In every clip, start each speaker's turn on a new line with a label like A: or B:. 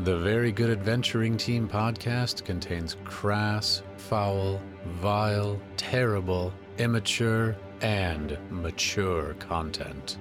A: The Very Good Adventuring Team podcast contains crass, foul, vile, terrible, immature, and mature content.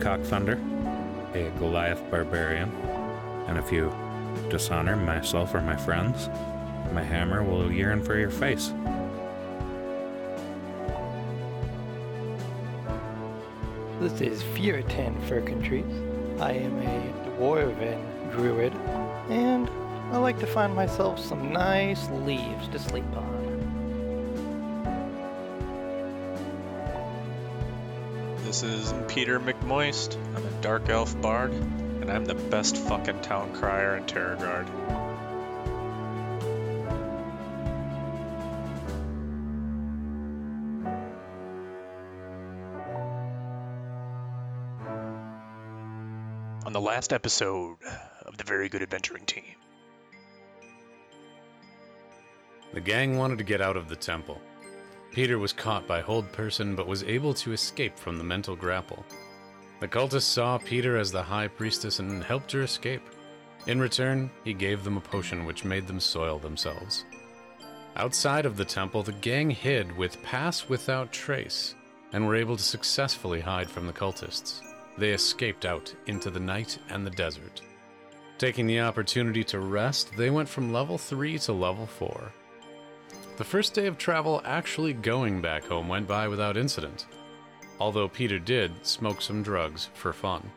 B: I'm Jeff Cockfunder, a Goliath barbarian, and if you dishonor myself or my friends, my hammer will yearn for your face.
C: This is Furitan Furcantries. I am a dwarven druid, and I like to find myself some nice leaves to sleep on.
D: This is Peter McMoist. I'm a Dark Elf Bard, and I'm the best fucking town crier in Terror Guard. On the last episode of the Very Good Adventuring Team,
A: The gang wanted to get out of the temple. Peter was caught by Hold Person but was able to escape from the mental grapple. The cultists saw Peter as the high priestess and helped her escape. In return, he gave them a potion which made them soil themselves. Outside of the temple, the gang hid with Pass Without Trace and were able to successfully hide from the cultists. They escaped out into the night and the desert. Taking the opportunity to rest, they went from level 3 to level 4. The first day of travel actually going back home went by without incident, although Peter did smoke some drugs for fun.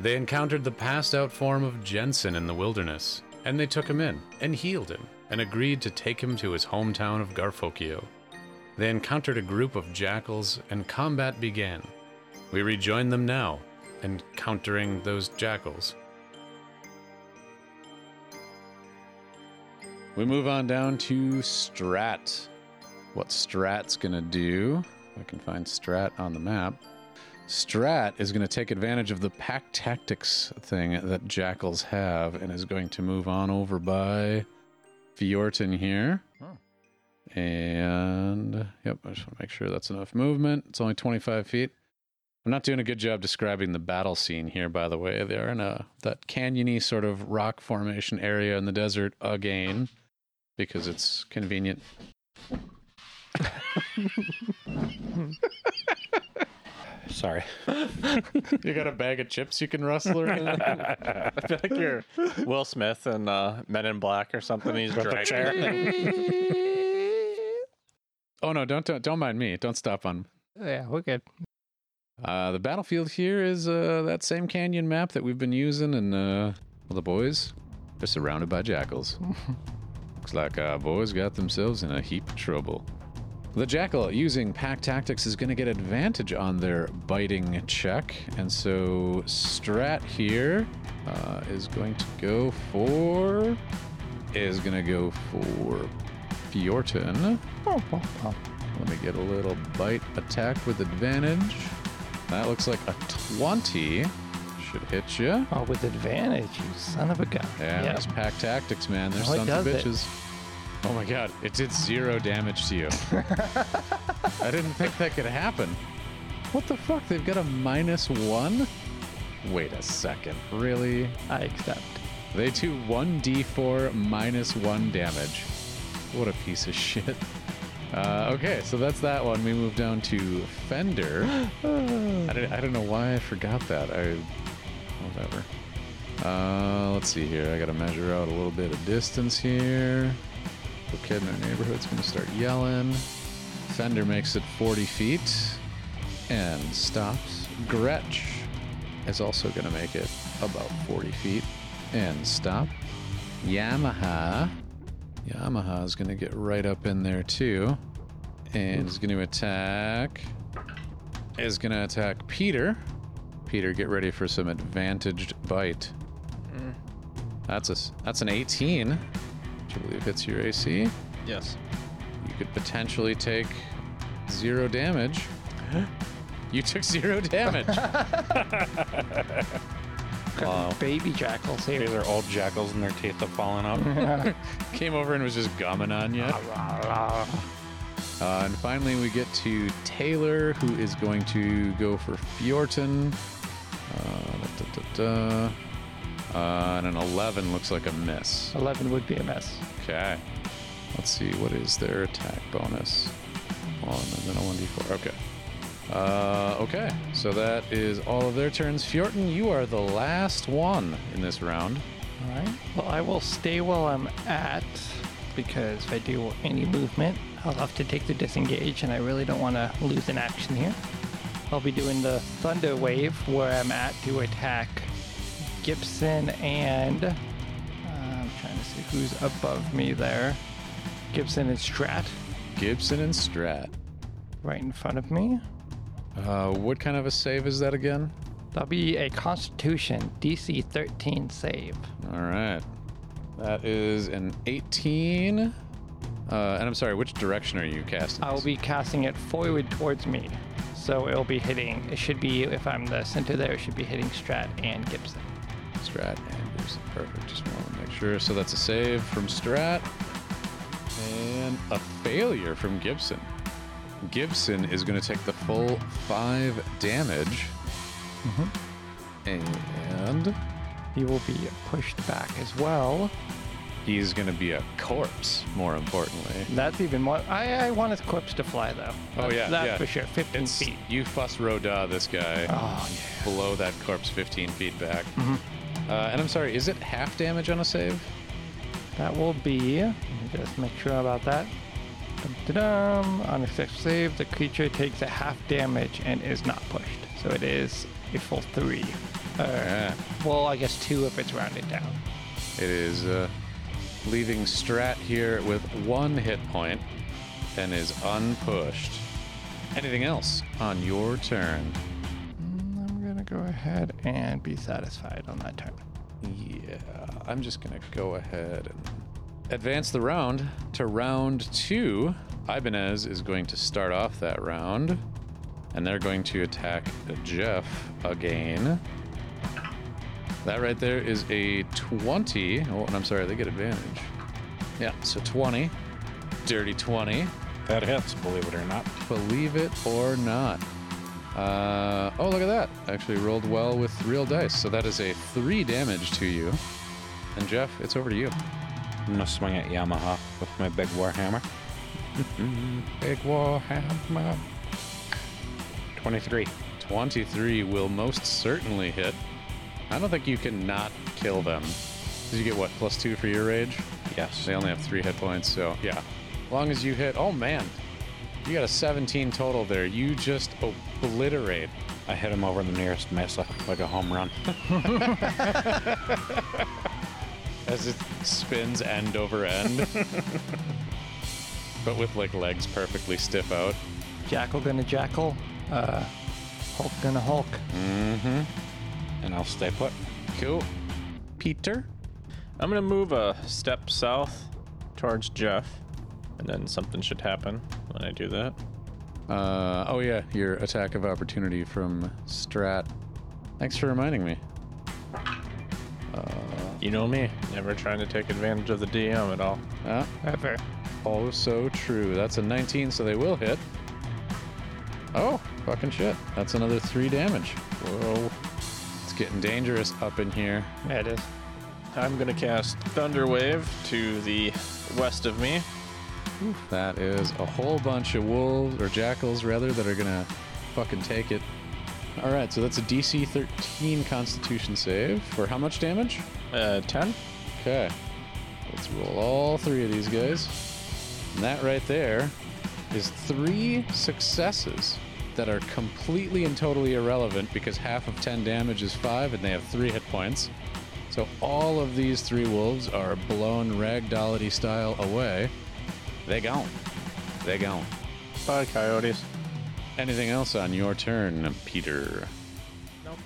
A: They encountered the passed out form of Jensen in the wilderness, and they took him in and healed him and agreed to take him to his hometown of Garfokio. They encountered a group of jackals and combat began. We rejoin them now, encountering those jackals. We move on down to Strat. What Strat's gonna do, I can find Strat on the map. Strat is going to take advantage of the pack tactics thing that jackals have and is going to move on over by Fiorton here. And yep, I just want to make sure that's enough movement. It's only 25 feet. I'm not doing a good job describing the battle scene here, by the way. They're in a that canyony sort of rock formation area in the desert again because it's convenient.
B: Sorry.
A: You got a bag of chips you can rustle around?
E: I feel like you're Will Smith and uh, Men in Black or something. He's dragging.
A: oh no, don't, don't don't mind me. Don't stop on.
C: Yeah, we're good.
A: Uh, the battlefield here is uh, that same canyon map that we've been using, and uh, well, the boys are surrounded by jackals. Looks like our boys got themselves in a heap of trouble. The jackal using pack tactics is going to get advantage on their biting check, and so Strat here uh, is going to go for is going to go for Fiorton. Let me get a little bite attack with advantage. That looks like a 20. Should hit you.
C: Oh, with advantage, you son of a gun.
A: Yeah, that's pack tactics, man. They're
C: Oh,
A: sons of
C: bitches. it.
A: Oh my god, it did zero damage to you. I didn't think that could happen. What the fuck? They've got a minus one? Wait a second. Really?
C: I accept.
A: They do 1d4 minus 1 damage. What a piece of shit. Uh, okay, so that's that one. We move down to Fender. I, don't, I don't know why I forgot that. I. Whatever. Uh, let's see here. I gotta measure out a little bit of distance here. The kid in our neighborhood's gonna start yelling. Fender makes it 40 feet and stops. Gretsch is also gonna make it about 40 feet and stop. Yamaha Yamaha is to get right up in there too. And is to attack. Is to attack Peter. Peter, get ready for some advantaged bite. Mm. That's a that's an 18, which I believe hits your AC.
E: Yes.
A: You could potentially take zero damage. you took zero damage. wow.
C: Baby jackals
B: These
C: here.
B: are old jackals and their teeth have fallen out.
A: Came over and was just gumming on you. Uh, and finally, we get to Taylor, who is going to go for Fjorton. Uh, da, da, da, da. Uh, and an 11 looks like a miss.
C: 11 would be a mess.
A: Okay. Let's see, what is their attack bonus? One and then a 1d4. Okay. Uh, okay, so that is all of their turns. Fjorton, you are the last one in this round.
C: All right. Well, I will stay where I'm at because if I do any movement, I'll have to take the disengage, and I really don't want to lose an action here. I'll be doing the Thunder Wave where I'm at to attack Gibson and uh, I'm trying to see who's above me there. Gibson and Strat
A: Gibson and Strat.
C: right in front of me.
A: Uh, what kind of a save is that again?
C: That'll be a Constitution DC 13 save.
A: All right. That is an 18. Uh, and I'm sorry, which direction are you casting?
C: I'll
A: this?
C: be casting it forward towards me. So it'll be hitting, it should be, if I'm the center there, it should be hitting Strat and Gibson.
A: Strat and Gibson. Perfect. Just want to make sure. So that's a save from Strat. And a failure from Gibson. Gibson is going to take the full five damage. And
C: He will be pushed back as well.
A: he's going to be a corpse, more importantly.
C: That's even more. I, I want his corpse to fly, though.
A: Oh,
C: That's-
A: yeah,
C: That's
A: yeah.
C: for sure. 15
A: It's,
C: feet.
A: you fuss Roda, this guy,
C: Oh, yeah.
A: below that corpse 15 feet back.
C: Mm-hmm.
A: Uh, and I'm sorry, is it half damage on a save?
C: That will be. Let me just make sure about that. Dum-da-dum. On a success save, the creature takes a half damage and is not pushed. So it is a full three. Uh,
A: Yeah.
C: well, I guess two if it's rounded down.
A: It is uh, leaving Strat here with one hit point and is unpushed. Anything else on your turn?
C: I'm gonna go ahead and be satisfied on that turn.
A: Yeah, I'm just gonna go ahead and advance the round to round two. Ibanez is going to start off that round, and they're going to attack Jeff again. That right there is a 20. Oh, and I'm sorry, they get advantage. Yeah, so 20. Dirty 20.
B: that hits, believe it or not.
A: Believe it or not. Uh, oh, look at that. Actually rolled well with real dice. So that is a three damage to you. And Jeff, it's over to you.
B: I'm gonna swing at Yamaha with my big warhammer.
A: Big Warhammer.
B: 23.
A: 23 will most certainly hit. I don't think you can not kill them. Did you get what, plus two for your rage?
B: Yes.
A: They only have three hit points, so yeah. As long as you hit, oh man, you got a 17 total there. You just obliterate.
B: I hit him over the nearest mesa like a home run.
A: as it spins end over end. but with like legs perfectly stiff out.
C: Jackal gonna jackal. Uh, Hulk gonna Hulk.
A: Mm-hmm.
B: and I'll stay put.
A: Cool. Peter?
E: I'm gonna move a step south towards Jeff, and then something should happen when I do that.
A: Uh, oh yeah, your attack of opportunity from Strat. Thanks for reminding me.
E: You know me, never trying to take advantage of the DM at all.
A: Ah,
C: Ever.
A: oh so true. That's a 19, so they will hit. Oh, fucking shit. That's another three damage.
E: Whoa.
A: It's getting dangerous up in here.
C: Yeah, it is.
E: I'm gonna cast Thunder Wave to the west of me.
A: That is a whole bunch of wolves, or jackals rather, that are gonna fucking take it. Alright, so that's a DC 13 Constitution save. For how much damage?
E: Uh, 10?
A: Okay. Let's roll all three of these guys. And that right there is three successes that are completely and totally irrelevant because half of 10 damage is five and they have three hit points. So all of these three wolves are blown ragdollity style away. They gone. They're gone.
E: Bye, coyotes.
A: Anything else on your turn, Peter? Nope.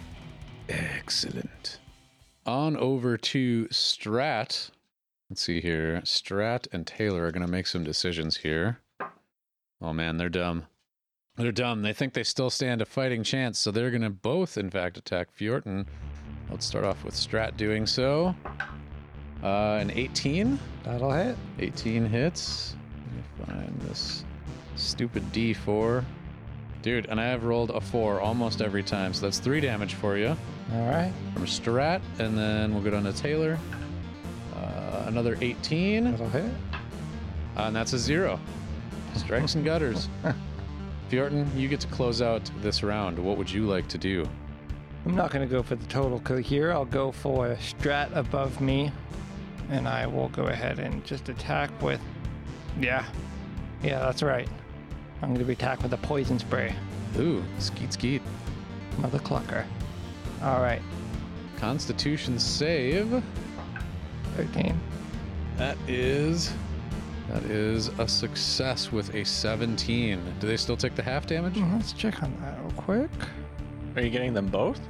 A: Excellent. On over to Strat. Let's see here. Strat and Taylor are going to make some decisions here. Oh man, they're dumb. They're dumb. They think they still stand a fighting chance, so they're going to both, in fact, attack Fjorton. Let's start off with Strat doing so. Uh, an 18.
C: That'll hit.
A: 18 hits. Find this stupid D4. Dude, and I have rolled a 4 almost every time, so that's 3 damage for you
C: All right.
A: from Strat, and then we'll go down to Taylor. Uh, another 18, uh,
C: That'll hit.
A: and that's a 0. Strikes and gutters. Fjorton, you get to close out this round. What would you like to do?
C: I'm not going to go for the total here. I'll go for a strat above me. And I will go ahead and just attack with. Yeah. Yeah, that's right. I'm going to be attacked with a poison spray.
A: Ooh, skeet skeet.
C: Mother clucker. All right.
A: Constitution save.
C: 13.
A: That is that is a success with a 17. Do they still take the half damage?
C: Hmm, Let's check on that real quick.
E: Are you getting them both?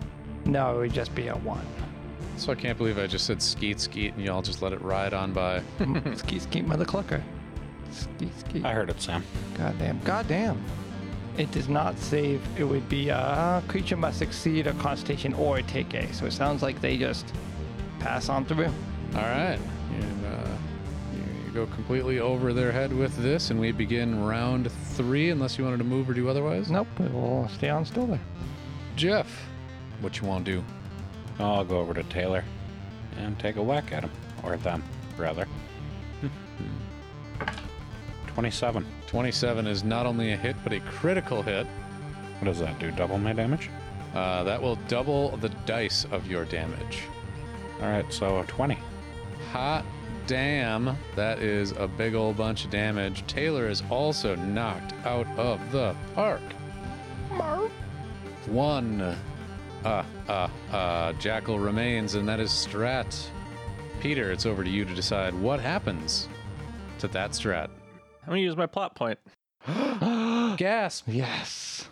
C: No, it would just be a 1.
A: So I can't believe I just said skeet skeet and y'all just let it ride on by.
C: skeet, skeet, mother clucker. Skeet, skeet.
B: I heard it, Sam.
C: Goddamn. Goddamn. It does not save. It would be uh, creature must succeed a constitution or take a. So it sounds like they just pass on through.
A: All right. And, uh, you, you go completely over their head with this, and we begin round three, unless you wanted to move or do otherwise.
C: Nope, it will stay on still there.
A: Jeff, what you want to do?
B: I'll go over to Taylor and take a whack at him. Or them, rather. 27.
A: 27 is not only a hit, but a critical hit.
B: What does that do? Double my damage?
A: Uh, that will double the dice of your damage.
B: All right, so a 20.
A: Hot damn, that is a big old bunch of damage. Taylor is also knocked out of the park. One. Uh, uh, uh, Jackal remains, and that is Strat. Peter, it's over to you to decide what happens to that Strat.
E: I'm gonna use my plot point.
A: Gasp!
C: Yes.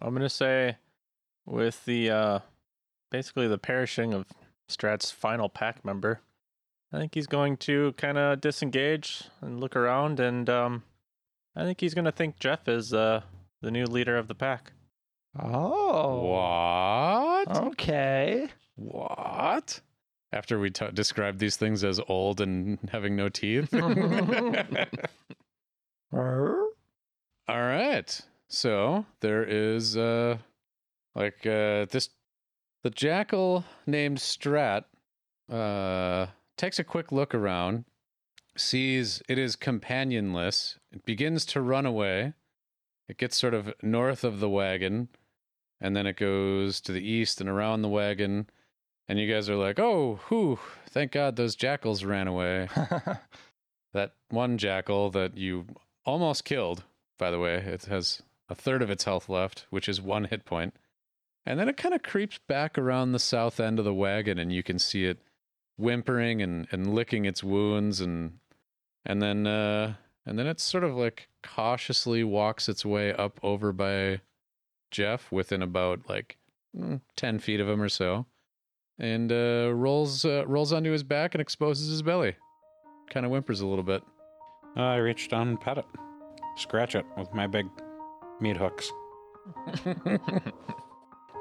E: I'm gonna say, with the uh, basically the perishing of Strat's final pack member, I think he's going to kind of disengage and look around, and um, I think he's gonna think Jeff is uh, the new leader of the pack.
C: Oh.
A: What?
C: Okay.
A: What? After we t- described these things as old and having no teeth? All right. So there is uh like uh this the jackal named Strat uh takes a quick look around, sees it is companionless, it begins to run away. It gets sort of north of the wagon, and then it goes to the east and around the wagon. And you guys are like, oh, whew, thank God those jackals ran away. that one jackal that you almost killed, by the way, it has a third of its health left, which is one hit point. And then it kind of creeps back around the south end of the wagon, and you can see it whimpering and, and licking its wounds, and and then uh, and then it sort of like cautiously walks its way up over by Jeff, within about like mm, ten feet of him or so, and uh, rolls uh, rolls onto his back and exposes his belly. Kind of whimpers a little bit.
B: I reach down and pet it. Scratch it with my big meat hooks.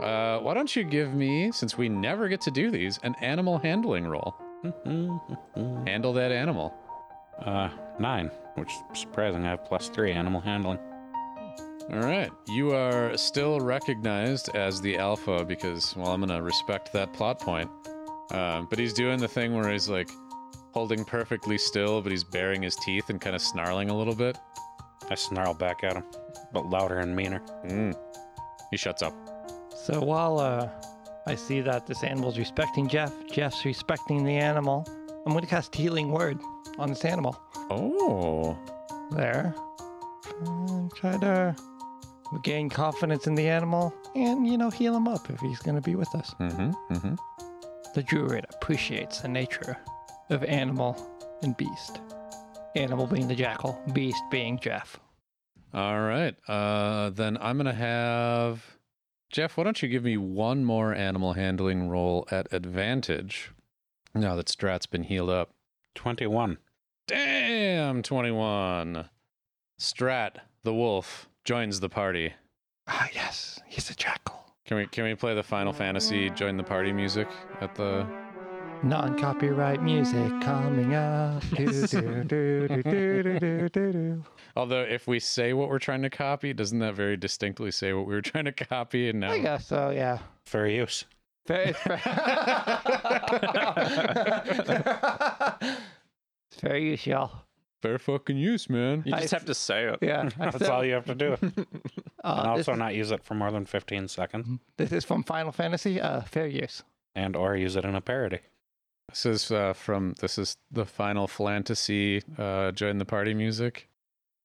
A: Uh, why don't you give me, since we never get to do these, an animal handling roll? Handle that animal.
B: uh, nine, which is surprising. I have plus three animal handling.
A: All right. You are still recognized as the alpha because, well, I'm going to respect that plot point. Um, but he's doing the thing where he's like holding perfectly still, but he's baring his teeth and kind of snarling a little bit.
B: I snarl back at him, but louder and meaner.
A: Mm. He shuts up.
C: So while uh, I see that this animal's respecting Jeff, Jeff's respecting the animal, I'm going to cast Healing Word on this animal.
A: Oh.
C: There. And try to gain confidence in the animal and, you know, heal him up if he's going to be with us.
A: Mm-hmm. Mm-hmm.
C: the druid appreciates the nature of animal and beast. Animal being the jackal, beast being Jeff.
A: All right. Uh, then I'm going to have Jeff. Why don't you give me one more animal handling roll at advantage now that Strat's been healed up?
B: 21.
A: Damn, 21. Strat, the wolf, joins the party.
C: Ah, yes, he's a jackal.
A: Can we can we play the Final Fantasy join the party music at the
C: Non copyright music coming up. Do, do, do, do, do, do, do, do.
A: Although, if we say what we're trying to copy, doesn't that very distinctly say what we were trying to copy? And now,
C: I guess so, yeah.
B: Fair use.
C: Fair, it's fair. it's fair use, y'all.
A: Fair fucking use, man.
E: You
C: I
E: just have to say it.
C: Yeah.
B: That's all you have to do.
C: Uh, and this,
B: also not use it for more than 15 seconds
C: this is from Final Fantasy. Uh, fair use.
B: and or use it in a parody.
A: This is uh, from this is the Final Fantasy uh, join the party music.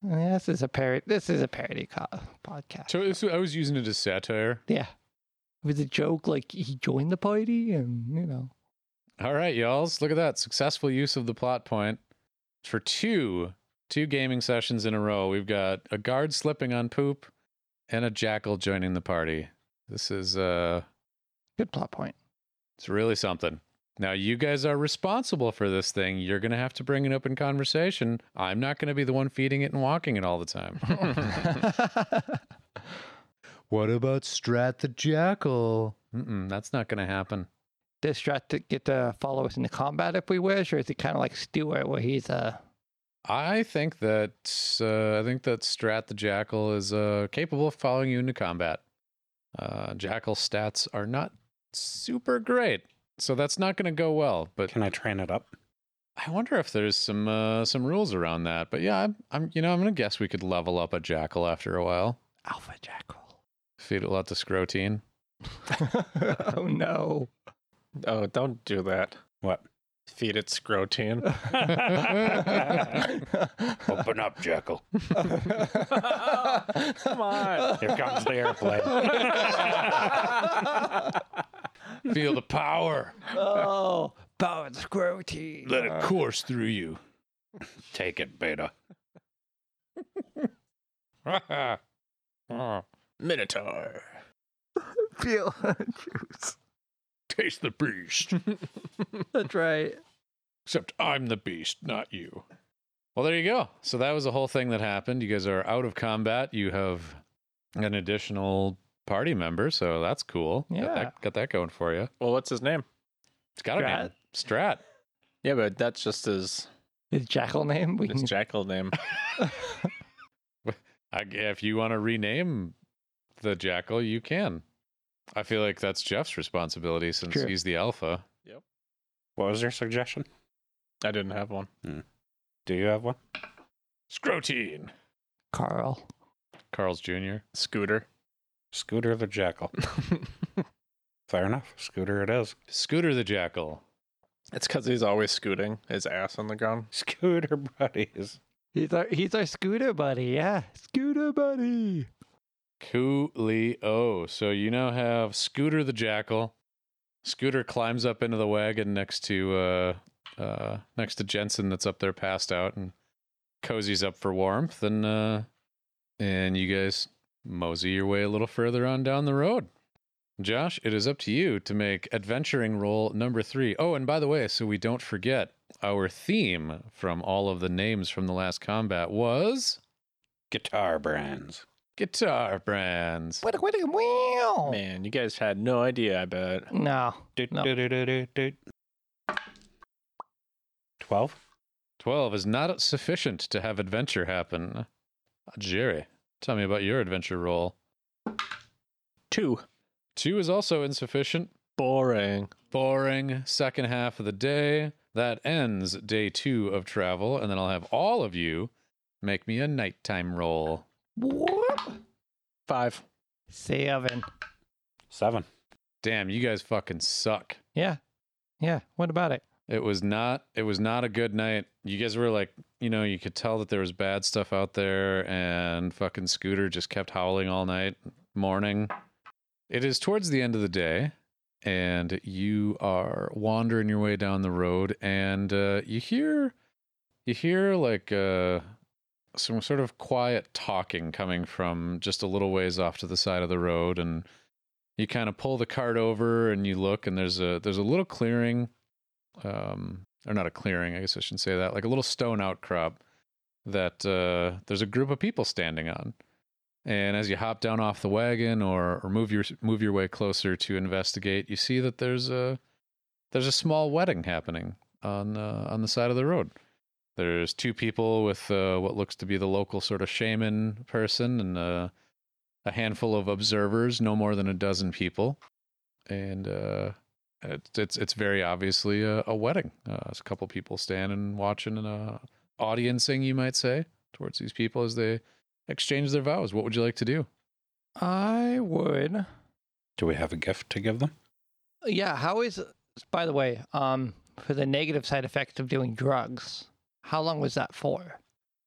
C: Yeah, this is a parody. This is a parody co- podcast.
A: So this- I was using it as satire.
C: Yeah. It was a joke, like he joined the party, and you know.
A: All right, y'alls, look at that successful use of the plot point for two two gaming sessions in a row. We've got a guard slipping on poop and a jackal joining the party. This is uh,
C: Good plot point.
A: it's really something. Now you guys are responsible for this thing. You're gonna have to bring it up in conversation. I'm not gonna be the one feeding it and walking it all the time. what about Strat the Jackal? Mm-mm, that's not gonna happen.
C: Does Strat to get to follow us into combat if we wish, or is it kind of like Stuart, where he's a?
A: I think that uh, I think that Strat the Jackal is uh, capable of following you into combat. Uh, Jackal stats are not super great, so that's not going to go well. But
B: Can I train it up?
A: I wonder if there's some uh, some rules around that. But yeah, I'm, I'm you know I'm going to guess we could level up a Jackal after a while.
C: Alpha Jackal?
A: Feed it lots of scrotine.
C: oh no!
E: Oh, don't do that.
B: What?
E: Feed it scrotine.
B: Open up, Jackal.
E: Come on.
B: Here comes the airplane.
A: Feel the power.
C: oh, powered scroty.
A: Let it course through you.
B: Take it, Beta.
E: Minotaur.
C: Feel juice.
A: Taste the beast.
C: That's right.
A: Except I'm the beast, not you. Well, there you go. So that was the whole thing that happened. You guys are out of combat. You have an additional party member, so that's cool. Got
C: Yeah.
A: that, got that going for you.
E: Well, what's his name?
A: It's got a
C: Strat.
A: name. Strat.
E: Yeah, but that's just his,
C: His jackal name. We
E: his
C: can
E: jackal name.
A: I, if you want to rename the jackal, you can. I feel like that's Jeff's responsibility since
C: True.
A: he's the alpha. Yep.
B: What was your suggestion?
E: I didn't have one. Hmm.
B: Do you have one?
A: Scrotine.
C: Carl.
A: Carl's Jr.
E: Scooter.
B: Scooter the Jackal. Fair enough. Scooter it is.
A: Scooter the Jackal.
E: it's because he's always scooting his ass on the ground.
B: Scooter buddies.
C: He's our he's our scooter buddy. Yeah, scooter buddy.
A: Coolio. So you now have Scooter the Jackal. Scooter climbs up into the wagon next to uh uh next to Jensen that's up there passed out and cozies up for warmth and uh and you guys mosey your way a little further on down the road. Josh, it is up to you to make adventuring roll number three. Oh, and by the way, so we don't forget, our theme from all of the names from the last combat was
B: Guitar brands.
A: guitar brands.
C: What a what a wow.
E: Man, you guys had no idea, I bet.
C: No. No.
B: 12?
A: 12 is not sufficient to have adventure happen. Jerry, tell me about your adventure roll.
E: Two.
A: Two is also insufficient.
E: Boring.
A: Boring. Second half of the day. That ends day two of travel, and then I'll have all of you make me a nighttime roll.
C: What?
E: Five.
C: Seven.
B: Seven.
A: Damn, you guys fucking suck.
C: Yeah. Yeah. What about it?
A: It was not it was not a good night. You guys were like, you know, you could tell that there was bad stuff out there and fucking Scooter just kept howling all night, morning. It is towards the end of the day and you are wandering your way down the road, and uh, you hear you hear like uh, some sort of quiet talking coming from just a little ways off to the side of the road, and you kind of pull the cart over and you look, and there's a there's a little clearing, um, or not a clearing, I guess I shouldn't say that, like a little stone outcrop that uh, there's a group of people standing on. And as you hop down off the wagon or, or move your move your way closer to investigate, you see that there's a there's a small wedding happening on uh, on the side of the road. There's two people with uh, what looks to be the local sort of shaman person and uh, a handful of observers, no more than a dozen people, and uh, it's it's it's very obviously a, a wedding. Uh, there's a couple people standing watching and uh, audiencing, you might say, towards these people as they exchange their vows. What would you like to do?
C: I would.
B: Do we have a gift to give them?
C: Yeah. How is? By the way, um, for the negative side effects of doing drugs, how long was that for?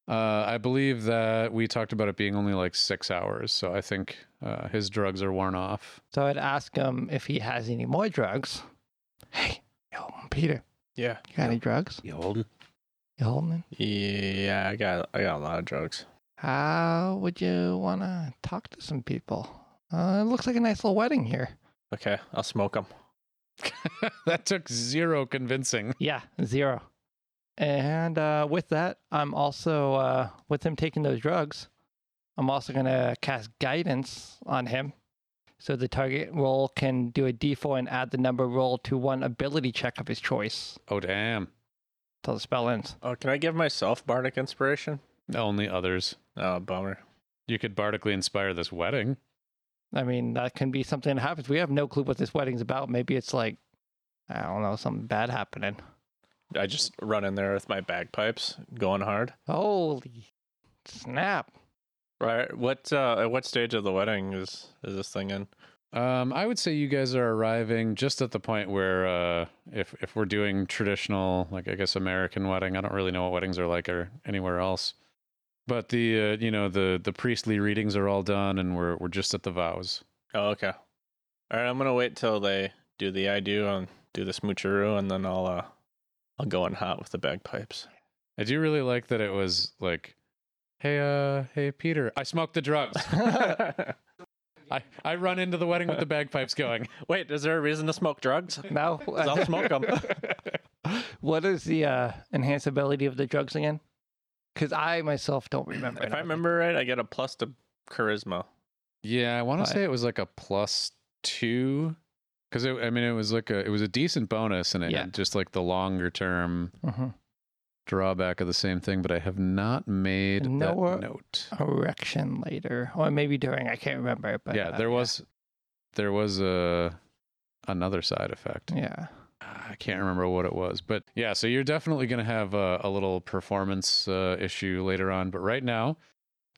A: Uh, I believe that we talked about it being only like six hours, so I think uh, his drugs are worn off.
C: So I'd ask him if he has any more drugs. Hey, yo, Peter,
E: Yeah.
C: you got any drugs?
B: You holding?
C: You holding?
E: Yeah, I got I got a lot of drugs.
C: How would you want to talk to some people? Uh, it looks like a nice little wedding here.
E: Okay, I'll smoke them.
A: that took zero convincing.
C: Yeah, zero. And uh, with that, I'm also, uh, with him taking those drugs, I'm also going to cast guidance on him. So the target roll can do a d4 and add the number roll to one ability check of his choice
A: Oh, damn.
C: till the spell ends.
E: Oh, can I give myself bardic inspiration?
A: Only others.
E: Oh, bummer.
A: You could bardically inspire this wedding.
C: I mean, that can be something that happens. We have no clue what this wedding's about. Maybe it's like, I don't know, something bad happening.
E: I just run in there with my bagpipes, going hard.
C: Holy snap.
E: Right. What uh at what stage of the wedding is is this thing in?
A: Um, I would say you guys are arriving just at the point where, uh, if if we're doing traditional, like I guess American wedding, I don't really know what weddings are like or anywhere else. But the uh, you know the the priestly readings are all done, and we're we're just at the vows.
E: Oh, okay. All right, I'm gonna wait till they do the I do and do the smoocheroo, and then I'll uh I'll go in hot with the bagpipes.
A: I do really like that it was like, hey, uh, hey Peter, I smoked the drugs. I I run into the wedding with the bagpipes going.
E: wait, is there a reason to smoke drugs?
C: No.
E: 'Cause I'll smoke them.
C: what is the uh, enhanced ability of the drugs again? Because I myself don't remember.
E: if I remember right, I get a plus to charisma.
A: Yeah, I want to say it was like a plus two, because I mean it was like a it was a decent bonus, and it
C: Yeah.
A: had just like the longer term
C: think. Mhm.
A: drawback of the same thing. But I have not made
C: No,
A: that note.
C: Erection later, or maybe during. I can't remember. But
A: yeah,
C: uh,
A: there was there was a another side effect.
C: Yeah.
A: I can't remember what it was, but yeah. So you're definitely going to have a, a little performance uh, issue later on. But right now,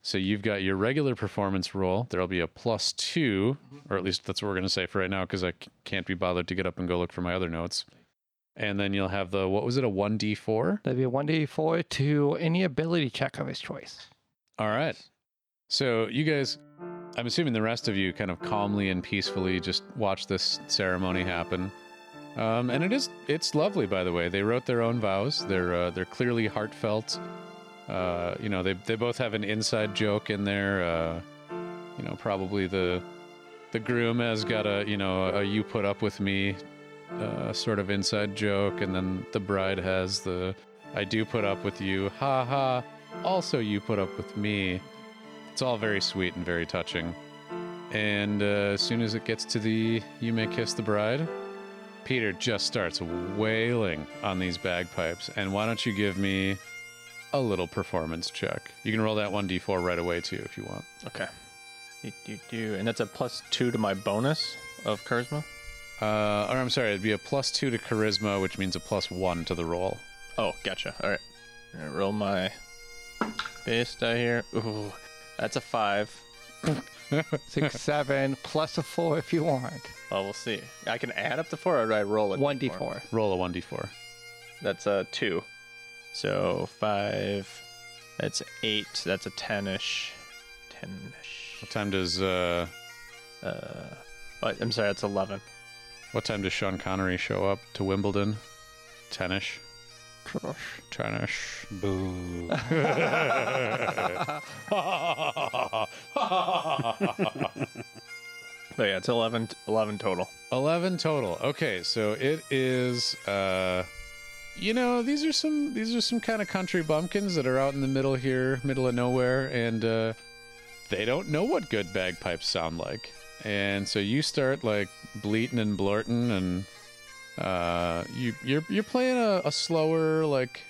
A: so you've got your regular performance roll. There'll be a plus two, or at least that's what we're going to say for right now, because I c- can't be bothered to get up and go look for my other notes. And then you'll have the what was it a one d four?
C: That'd be a one d four to any ability check of his choice.
A: All right. So you guys, I'm assuming the rest of you kind of calmly and peacefully just watch this ceremony happen. Um, and it is it's lovely, by the way. They wrote their own vows. They're uh, they're clearly heartfelt. Uh, you know, they they both have an inside joke in there. Uh, you know, probably the the groom has got a you know a you put up with me uh, sort of inside joke, and then the bride has the I do put up with you, ha ha. Also, you put up with me. It's all very sweet and very touching. And uh, as soon as it gets to the you may kiss the bride, Peter just starts wailing on these bagpipes. And why don't you give me a little performance check? You can roll that 1d4 right away, too, if you want.
E: Okay. Do, do, do. And that's a plus two to my bonus of charisma.
A: Uh, or I'm sorry, it'd be a plus two to charisma, which means a plus one to the roll.
E: Oh, gotcha. All right. All right roll my base die here. Ooh, that's a five.
C: Six, seven, plus a four if you want.
E: Well, we'll see. I can add up to four, or do I roll a
C: One d four.
A: Roll a 1d4.
E: That's a two. So five. That's eight. That's a ten-ish. Ten-ish.
A: What time does uh,
E: Uh, I'm sorry. That's eleven.
A: What time does Sean Connery show up to Wimbledon? Tennish. Tennish.
B: Boo.
E: But yeah, it's 11, 11 total.
A: 11 total. Okay, so it is uh you know, these are some these are some kind of country bumpkins that are out in the middle here, middle of nowhere and uh they don't know what good bagpipes sound like. And so you start like bleating and blorting and uh you you're you're playing a, a slower like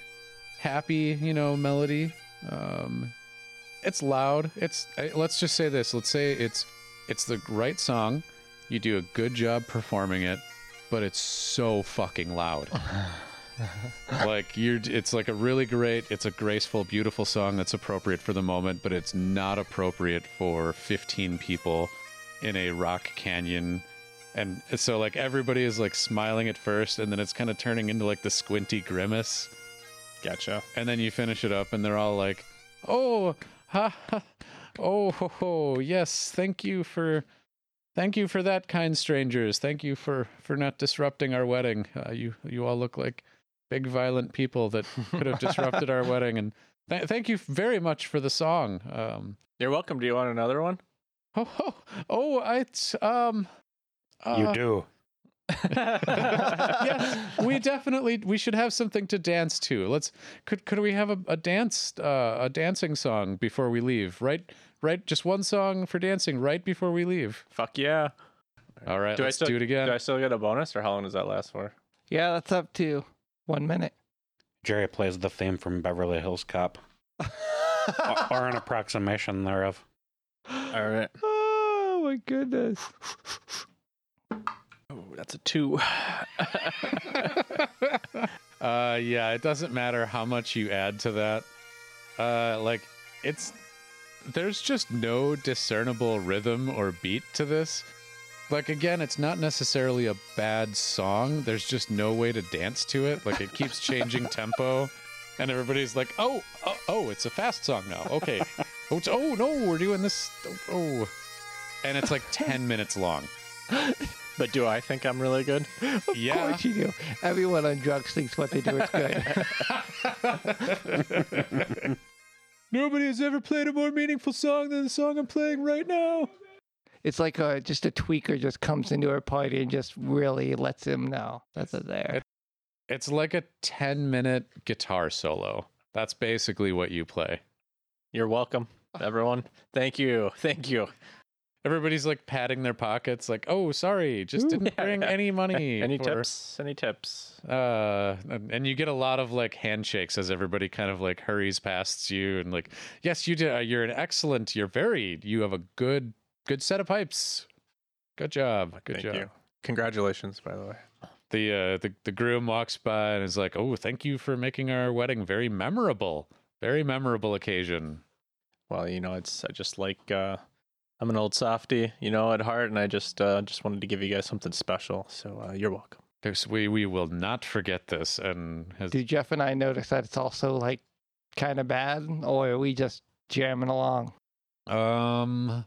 A: happy, you know, melody. Um it's loud. It's let's just say this. Let's say it's it's the right song. You do a good job performing it, but it's so fucking loud. like you're it's like a really great, it's a graceful, beautiful song that's appropriate for the moment, but it's not appropriate for 15 people in a rock canyon. And so like everybody is like smiling at first and then it's kind of turning into like the squinty grimace
E: Gotcha.
A: and then you finish it up and they're all like oh ha, ha oh ho, ho, yes thank you for thank you for that kind strangers thank you for for not disrupting our wedding uh, you you all look like big violent people that could have disrupted our wedding and th- thank you very much for the song um
E: You're welcome. Do you want another one?
A: oh oh, oh i um
B: you
A: uh,
B: do.
A: yes, we definitely we should have something to dance to. Let's could could we have a, a dance uh, a dancing song before we leave? Right, right. Just one song for dancing right before we leave.
E: Fuck yeah.
A: All right,
E: Do I
A: let's
E: still-
A: do it again.
E: Do I still get a bonus, or how long does that last for?
C: Yeah, that's up to one minute.
B: Jerry plays the theme from Beverly Hills Cop, or, or an approximation thereof.
E: All right.
C: Oh my goodness.
E: Oh, that's a two.
A: uh, yeah, it doesn't matter how much you add to that. Uh, like it's there's just no discernible rhythm or beat to this. Like again, it's not necessarily a bad song. There's just no way to dance to it. Like it keeps changing tempo, and everybody's like, "Oh, oh, oh it's a fast song now." Okay. Oh, it's- oh no, we're doing this. Oh, oh. and it's like ten minutes long.
E: but do I think I'm really good?
C: Of
A: Yeah.
C: course you do. Everyone on drugs thinks what they do is good.
A: Nobody has ever played a more meaningful song than the song I'm playing right now.
C: It's like a, just a tweaker just comes into a party and just really lets him know that they're there.
A: It's like a 10 minute guitar solo. That's basically what you play.
E: You're welcome, everyone. Thank you. Thank you.
A: Everybody's like patting their pockets, like, oh, sorry, just didn't bring any money.
E: Any
A: for-"
E: tips? Any tips?
A: Uh, and and you get a lot of like handshakes as everybody kind of like hurries past you and like, yes, you did. Uh, you're an excellent. You're very. You have a good, good set of pipes. Good job. Good
E: Thank
A: job.
E: you. Congratulations, by the way.
A: The uh, the the groom walks by and is like, oh, thank you for making our wedding very memorable. Very memorable occasion.
E: Well, you know, it's I just like uh, I'm an old softy, you know, at heart, and I just uh, just wanted to give you guys something special. So uh, you're welcome.
A: There's, we we will not forget this. And has,
C: Do Jeff and I notice that it's also like kind of bad, or are we just jamming along?
A: um,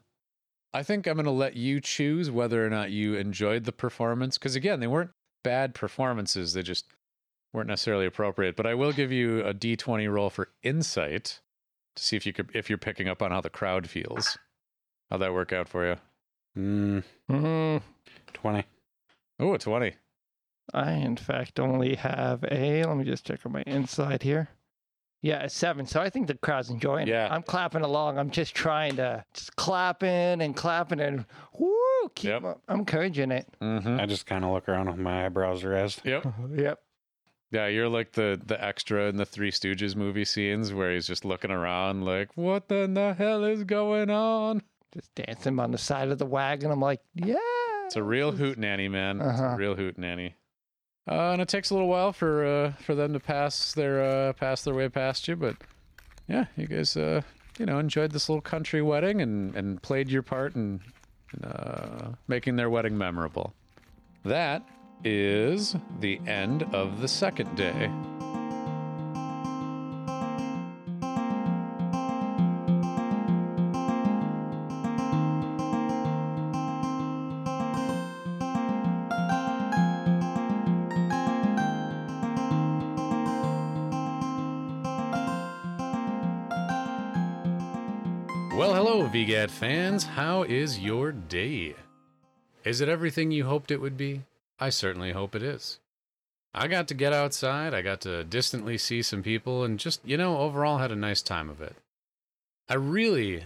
A: I think I'm gonna let you choose whether or not you enjoyed the performance. Because again, they weren't bad performances. They just weren't necessarily appropriate. But I will give you a D20 roll for insight to see if you could if you're picking up on how the crowd feels. How'd that work out for you?
B: Mm,
C: Mm,
B: 20.
A: Oh, a 20.
C: I, in fact, only have a. Let me just check on my insight here. Yeah, a seven. So I think the crowd's enjoying
A: Yeah.
C: it. I'm clapping along. I'm just trying to just clapping and clapping and whoo, keep.
A: Yep.
C: I'm encouraging it.
A: Mm-hmm.
B: I just kind of look around with my eyebrows raised.
A: Yep.
C: yep.
A: Yeah, you're like the the extra in the Three Stooges movie scenes where he's just looking around like, what in the hell is going on?
C: Just dancing on the side of the wagon. I'm like, yeah.
A: It's a real hoot nanny, man. It's a
C: Uh-huh.
A: real hoot nanny. Uh, and it takes a little while for uh, for them to pass their uh, pass their way past you, but yeah, you guys uh, you know enjoyed this little country wedding and and played your part in, in uh, making their wedding memorable. That is the end of the second day. Well, hello, VGAT fans. How is your day? Is it everything you hoped it would be? I certainly hope it is. I got to get outside, I got to distantly see some people, and just, you know, overall had a nice time of it. I really,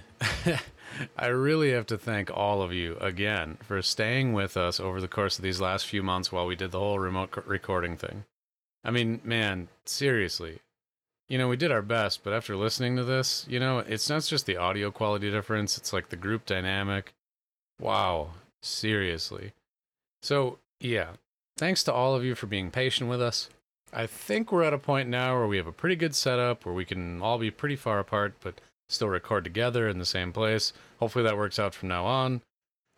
A: I really have to thank all of you again for staying with us over the course of these last few months while we did the whole remote recording thing. I mean, man, seriously. You know, we did our best, but after listening to this, you know, it's not just the audio quality difference, it's like the group dynamic. Wow, seriously. So, yeah, thanks to all of you for being patient with us. I think we're at a point now where we have a pretty good setup where we can all be pretty far apart, but still record together in the same place. Hopefully that works out from now on.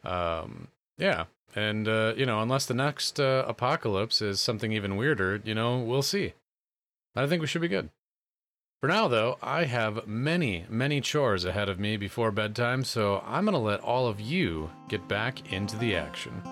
A: Um, yeah. And, uh, you know, unless the next uh, apocalypse is something even weirder, you know, we'll see. I think we should be good. For now, though, I have many, many chores ahead of me before bedtime, so I'm going to let all of you get back into the action.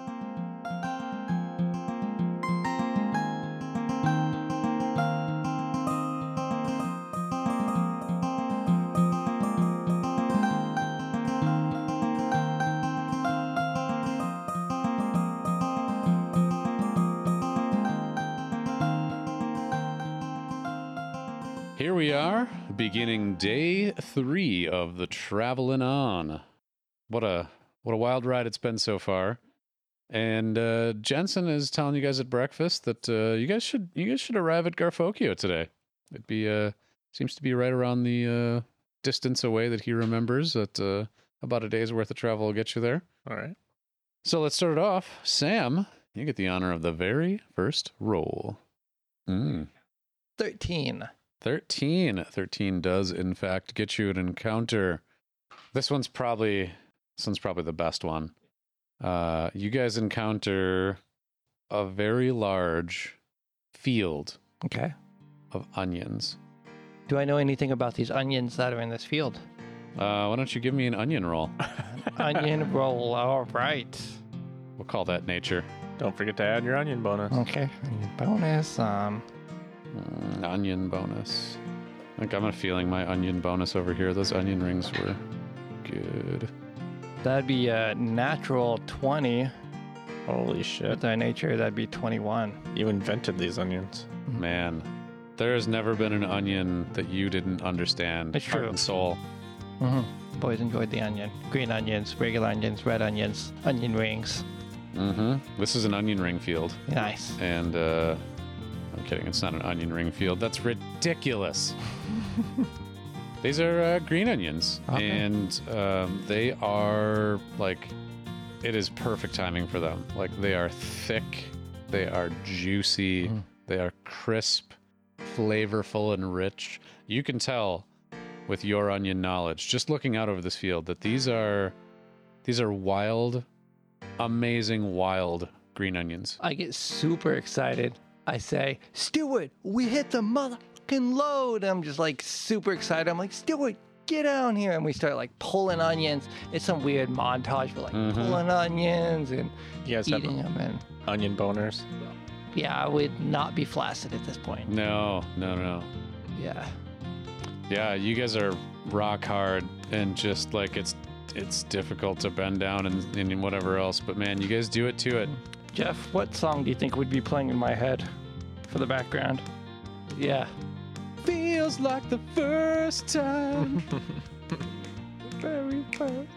A: Of the traveling on. What a what a wild ride it's been so far. And uh, Jensen is telling you guys at breakfast that uh, you guys should you guys should arrive at Garfokio today. It'd be uh seems to be right around the uh, distance away that he remembers. That uh, about a day's worth of travel will get you there.
E: All right.
A: So let's start it off. Sam, you get the honor of the very first roll. Mm.
C: 13.
A: 13. 13 does in fact get you an encounter. This one's probably this one's probably the best one. Uh you guys encounter a very large field
C: Okay.
A: of onions.
C: Do I know anything about these onions that are in this field?
A: Uh why don't you give me an onion roll?
C: Onion roll. All right.
A: We'll call that nature.
E: Don't forget to add your onion bonus.
C: Okay. Bonus. Um.
A: Mm, onion bonus. I think I'm feeling my onion bonus over here. Those onion rings were good.
C: That'd be a natural 20
E: Holy shit.
C: with our nature. That'd be 21.
E: You invented these onions.
A: Man, there has never been an onion that you didn't understand.
C: It's
A: heart
C: true.
A: and soul.
C: Mm-hmm. Boys enjoyed the onion. Green onions, regular onions, red onions, onion rings.
A: Mm-hmm. This is an onion ring field,
C: Nice.
A: and uh, I'm kidding. It's not an onion ring field. That's ridiculous. These are uh, green onions,
C: Okay.
A: and um, they are like it is perfect timing for them. Like they are thick, they are juicy,
C: Mhm.
A: they are crisp, flavorful, and rich. You can tell with your onion knowledge, just looking out over this field, that these are these are wild, amazing wild green onions.
C: I get super excited. I say, Stewart, we hit the motherfucking load. I'm just like super excited. I'm like, Stewart, get down here. And we start like pulling onions. It's some weird montage for like
A: Mhm.
C: pulling onions and
E: You guys have
C: eating them. And
E: onion boners.
C: yeah, I would not be flaccid at this point.
A: No, no, no.
C: Yeah.
A: Yeah, you guys are rock hard and just like it's it's difficult to bend down and, and whatever else, but man, you guys do it to it.
C: Jeff, what song do you think would be playing in my head for the background? Yeah.
A: Feels like the first time.
C: Very first.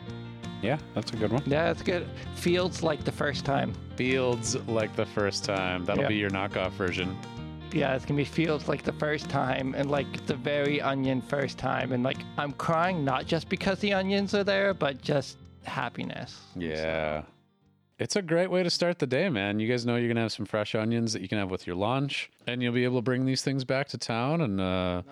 A: yeah, that's a good one.
C: Yeah, that's good. Feels like the first time.
A: Fields like the first time. That'll
C: Yeah.
A: be your knockoff version.
C: Yeah, it's gonna be feels like the first time and like the very onion first time. And like I'm crying not just because the onions are there, but just happiness.
A: Yeah. It's a great way to start the day, man. You guys know you're going to have some fresh onions that you can have with your lunch, and you'll be able to bring these things back to town. And uh,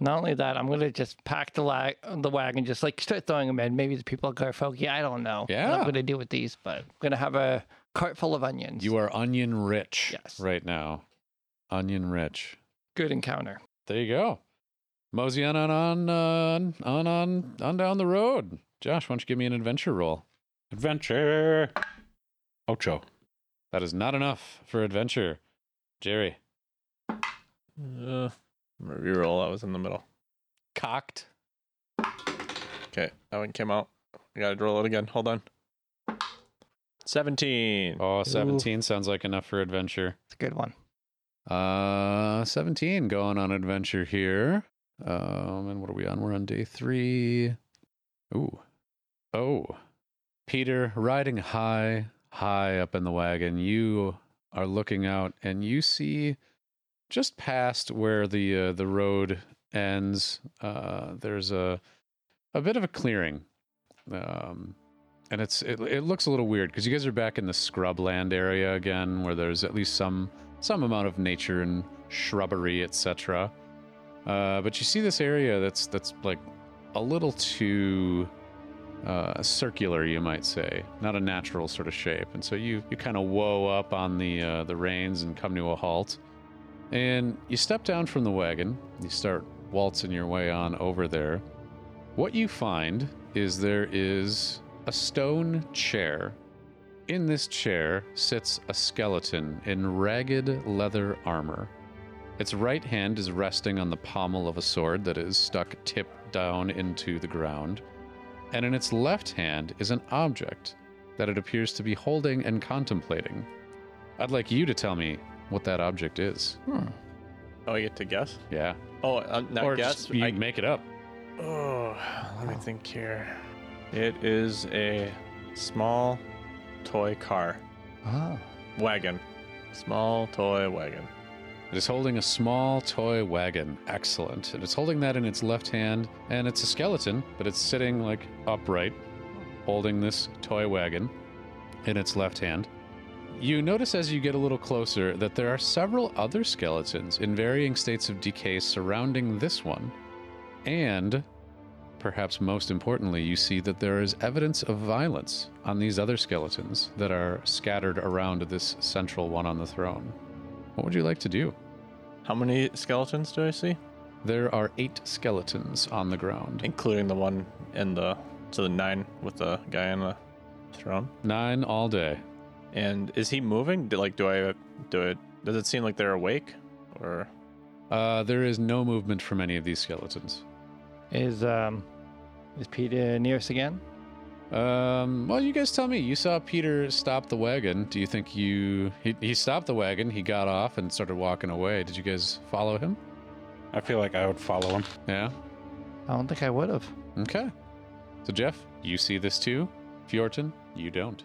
C: Not only that, I'm gonna just pack the lag the wagon, just like start throwing them in. Maybe the people at Garfoki, I don't know. what
A: Yeah.
C: I'm gonna do with these, but I'm gonna have a cart full of onions.
A: you are onion rich
C: Yes.
A: right now. Onion rich.
C: good encounter.
A: There you go. Mosey on on on uh, on on on down the road. Josh, why don't you give me an adventure roll?
B: Adventure. Ocho.
A: That is not enough for adventure. Jerry,
E: Uh, I'm reroll. I was in the middle.
A: cocked.
E: Okay, that one came out. I gotta roll it again. Hold on. 17.
A: Oh, 17 sounds like enough for adventure.
C: It's a good one.
A: Uh, 17 going on adventure here. Um, and what are we on? We're on day three. Ooh. Oh. Peter, riding high, high up in the wagon, you are looking out and you see just past where the uh, the road ends. Uh, there's a a bit of a clearing, um, and it's it, it looks a little weird because you guys are back in the scrubland area again, where there's at least some some amount of nature and shrubbery, etc. Uh, but you see this area that's that's like a little too uh, circular, you might say, not a natural sort of shape. And so you you kind of whoa up on the uh, the reins and come to a halt, and you step down from the wagon. You start waltzing your way on over there. What you find is there is a stone chair. In this chair sits a skeleton in ragged leather armor. Its right hand is resting on the pommel of a sword that is stuck tip down into the ground, and in its left hand is an object that it appears to be holding and contemplating. I'd like you to tell me what that object is.
C: Hmm.
E: Oh, I get to guess?
A: Yeah.
E: Oh, uh, not
A: or
E: guess.
A: you
E: I,
A: make it up.
E: oh, let me think here. It is a small toy car.
C: Oh.
E: Wagon. Small toy wagon.
A: It is holding a small toy wagon. Excellent. And it's holding that in its left hand, and it's a skeleton, but it's sitting like upright, holding this toy wagon in its left hand. You notice as you get a little closer that there are several other skeletons in varying states of decay surrounding this one. And, perhaps most importantly, you see that there is evidence of violence on these other skeletons that are scattered around this central one on the throne. What would you like to do?
E: How many skeletons do I see?
A: There are eight skeletons on the ground.
E: Including the one in the so the nine with the guy on the throne.
A: Nine all day.
E: And is he moving? Do, like, do I do it? Does it seem like they're awake, or
A: Uh, there is no movement from any of these skeletons.
C: Is um is Peter near us again?
A: Um, well, you guys tell me. You saw Peter stop the wagon. Do you think you. He, he stopped the wagon, he got off and started walking away. Did you guys follow him?
B: I feel like I would follow him.
A: Yeah?
C: I don't think I would have.
A: Okay. So, Jeff, you see this too. Fjorton, you don't.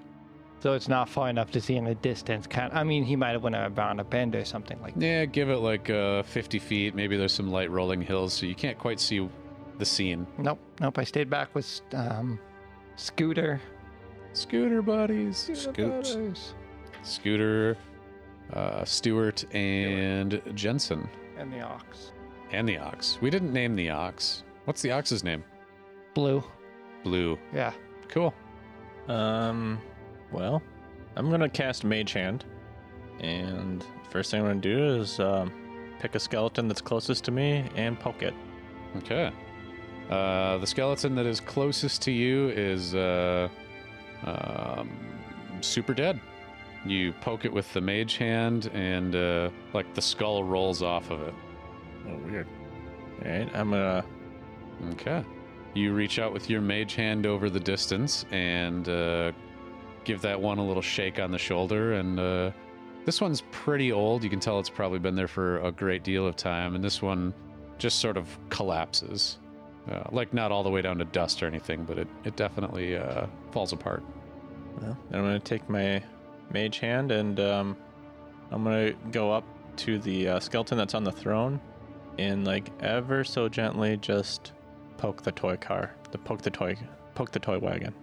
C: So it's not far enough to see in the distance. Kind I mean, he might have went around a bend or something like that.
A: Yeah, give it like uh, 50 feet. Maybe there's some light rolling hills, so you can't quite see the scene.
C: Nope, nope. I stayed back with um, Scooter.
A: Scooter buddies.
B: Scoots.
C: Brothers.
A: Scooter, uh, Stewart, and Jensen.
C: And the ox.
A: And the ox. We didn't name the ox. What's the ox's name?
C: Blue.
A: Blue.
C: Yeah.
A: Cool.
E: um, well, I'm gonna cast Mage Hand, and first thing I'm gonna do is um, pick a skeleton that's closest to me and poke it.
A: Okay. Uh, the skeleton that is closest to you is uh, um, super dead. You poke it with the mage hand, and uh, like the skull rolls off of it.
E: Oh, weird. All right, I'm gonna.
A: Okay. You reach out with your mage hand over the distance and uh, give that one a little shake on the shoulder. And uh, this one's pretty old. You can tell it's probably been there for a great deal of time. And this one just sort of collapses. Uh, like, not all the way down to dust or anything, but it, it definitely uh, falls apart.
E: Well, I'm gonna take my Mage Hand and um, I'm gonna go up to the uh, skeleton that's on the throne, and like ever so gently just poke the toy car, the poke the toy, poke the toy wagon.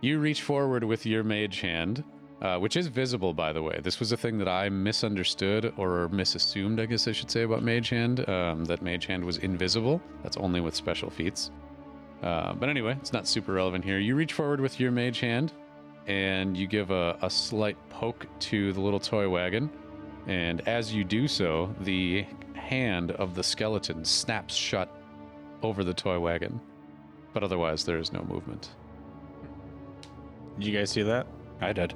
A: You reach forward with your mage hand, uh, which is visible, by the way. This was a thing that I misunderstood or misassumed, I guess I should say, about mage hand. Um, that mage hand was invisible. That's only with special feats. Uh, but anyway, it's not super relevant here. You reach forward with your mage hand, and you give a, a slight poke to the little toy wagon. And as you do so, the hand of the skeleton snaps shut over the toy wagon. But otherwise, there is no movement.
E: Did you guys see that?
B: I did.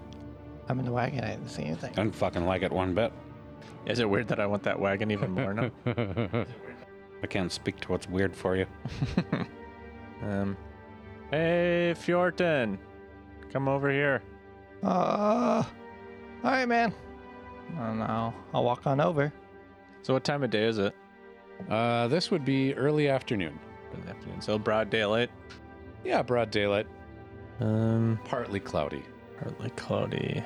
C: I'm in the wagon. I didn't see anything.
B: I don't fucking like it one bit.
E: Is it weird that I want that wagon even more now?
B: I can't speak to what's weird for you.
E: um, Hey, Fjorton, come over here.
C: Uh, all right, man. And I'll, I'll walk on over.
E: So, what time of day is it?
A: Uh, this would be early afternoon.
E: Good afternoon. So, broad daylight.
A: Yeah, broad daylight,
E: Um,
A: partly cloudy.
E: partly cloudy.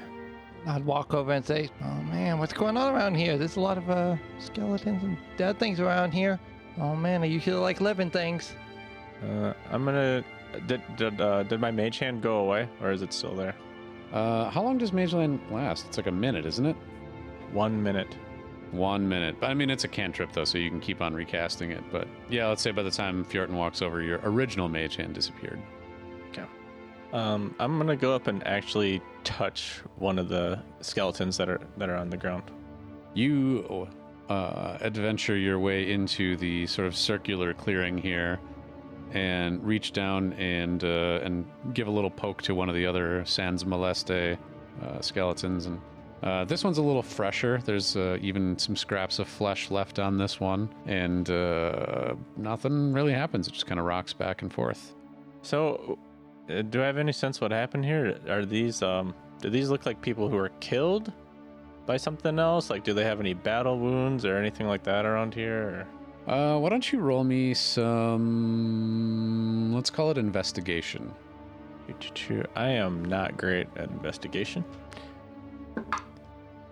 C: I'd walk over and say, "Oh man, what's going on around here? There's a lot of uh, skeletons and dead things around here. Oh man, I usually like living things.
E: Uh, I'm gonna. Did did uh, did my mage hand go away, or is it still there?
A: Uh, how long does Mage Hand last? It's like a minute, isn't it?
E: One minute.
A: One minute. But I mean, it's a cantrip though, so you can keep on recasting it. But yeah, let's say by the time Fjorton walks over, your original Mage Hand disappeared.
E: Um, I'm gonna go up and actually touch one of the skeletons that are that are on the ground.
A: You uh, adventure your way into the sort of circular clearing here, and reach down and uh, and give a little poke to one of the other Sans Moleste uh, skeletons. And uh, this one's a little fresher. There's uh, even some scraps of flesh left on this one, and uh, nothing really happens. It just kind of rocks back and forth.
E: So, do I have any sense what happened here? Are these um? Do these look like people who were killed by something else? Like, do they have any battle wounds or anything like that around here? Or?
A: Uh, why don't you roll me some? Let's call it investigation.
E: I am not great at investigation.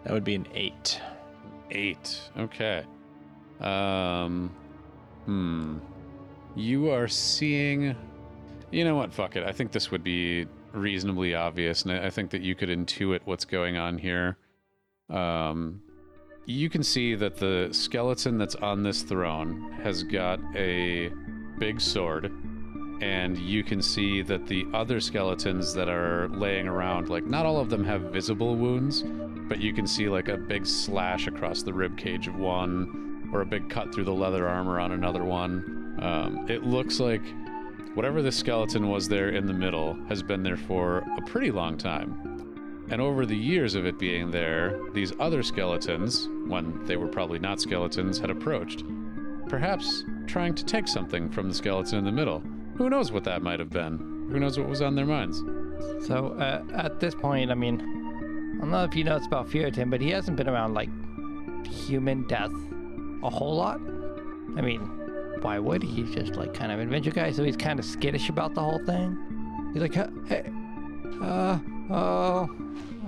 E: That would be an eight.
A: Eight. Okay. Um. Hmm. You are seeing. You know what? Fuck it. I think this would be reasonably obvious, and I think that you could intuit what's going on here. Um. You can see that the skeleton that's on this throne has got a big sword, and you can see that the other skeletons that are laying around, like, not all of them have visible wounds, but you can see like a big slash across the rib cage of one, or a big cut through the leather armor on another one. Um, it looks like whatever the skeleton was there in the middle has been there for a pretty long time. And over the years of it being there, these other skeletons, when they were probably not skeletons, had approached. Perhaps trying to take something from the skeleton in the middle. Who knows what that might have been? Who knows what was on their minds?
C: So uh, at this point, I mean, I don't know if you know about Fjorton, but he hasn't been around like human death a whole lot. I mean, why would he? He's just like kind of an adventure guy, so he's kind of skittish about the whole thing. He's like, hey, uh, oh,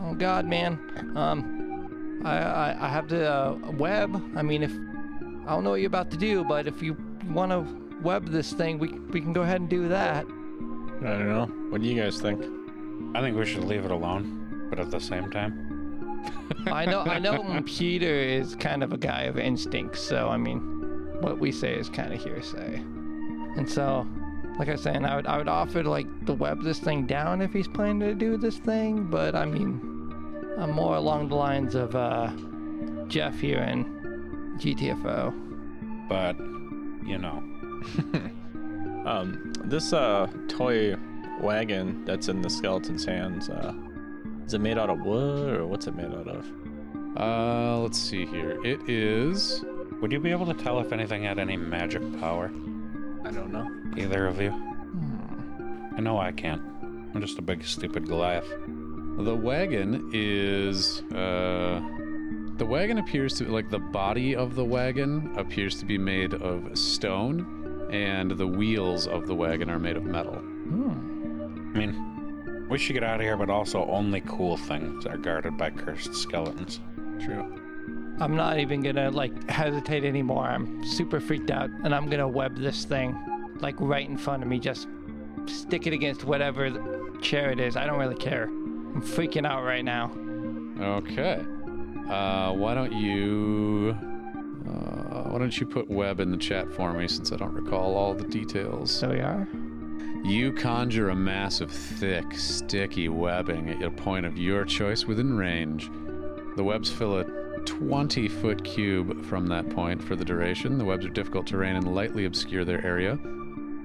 C: oh God, man. Um, I, I, I have the uh, web. I mean, if I don't know what you're about to do, but if you want to web this thing, we we can go ahead and do that.
E: I don't know. What do you guys think?
B: I think we should leave it alone, but at the same time,
C: I know, I know. Peter is kind of a guy of instinct, so I mean, what we say is kind of hearsay. And so, like I was saying, I would, I would offer to like to web this thing down if he's planning to do this thing, but I mean, I'm more along the lines of uh, Jeff here in GTFO.
B: but you know,
E: Um, this uh toy wagon that's in the skeleton's hands, uh, is it made out of wood or what's it made out of?
A: Uh, let's see here. It is.
B: Would you be able to tell if anything had any magic power?
E: I don't know.
B: Either of you?
C: Hmm.
B: I know I can't. I'm just a big stupid Goliath.
A: The wagon is. Uh, the wagon appears to like the body of the wagon appears to be made of stone, and the wheels of the wagon are made of metal.
C: Hmm.
B: I mean, we should get out of here, but also only cool things are guarded by cursed skeletons.
E: True.
C: I'm not even gonna like hesitate anymore. I'm super freaked out, and I'm gonna web this thing like right in front of me. Just stick it against whatever chair it is. I don't really care. I'm freaking out right now.
A: Okay. Uh, why don't you? Uh, why don't you put web in the chat for me since I don't recall all the details?
C: So we are.
A: You conjure a mass of thick, sticky webbing at a point of your choice within range. The webs fill a 20 foot cube from that point for the duration. The webs are difficult terrain and lightly obscure their area.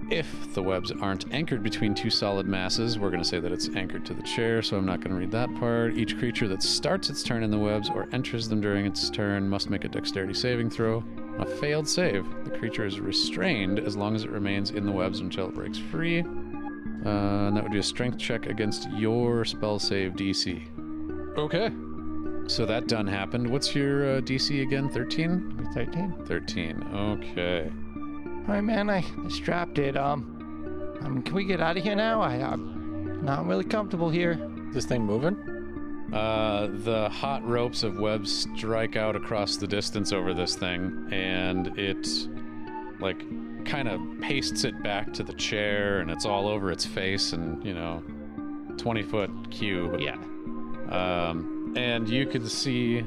A: If the webs aren't anchored between two solid masses, we're going to say that it's anchored to the chair, so I'm not going to read that part. Each creature that starts its turn in the webs or enters them during its turn must make a dexterity saving throw. A failed save, the creature is restrained as long as it remains in the webs until it breaks free. Uh, and that would be a strength check against your spell save DC. Okay. So that done happened. What's your uh, DC again? 13?
C: 13.
A: 13. Okay.
C: All right, man. I, strapped it. Um, um, can we get out of here now? I, I'm not really comfortable here.
E: This thing moving?
A: Uh, the hot ropes of web strike out across the distance over this thing, and it, like, kind of pastes it back to the chair, and it's all over its face, and, you know, 20 foot cube.
C: Yeah.
A: Um, and you can see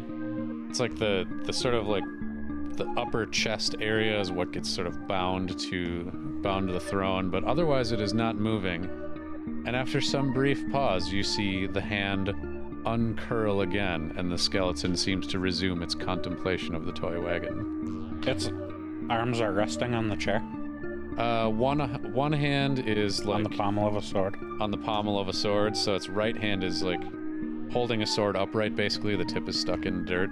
A: it's like the the sort of like the upper chest area is what gets sort of bound to bound to the throne, but otherwise it is not moving. And after some brief pause, you see the hand uncurl again, and the skeleton seems to resume its contemplation of the toy wagon.
B: Its arms are resting on the chair,
A: Uh, one one hand is like
B: on the pommel of a sword.
A: on the pommel of a sword, so its right hand is like holding a sword upright, basically. The tip is stuck in dirt.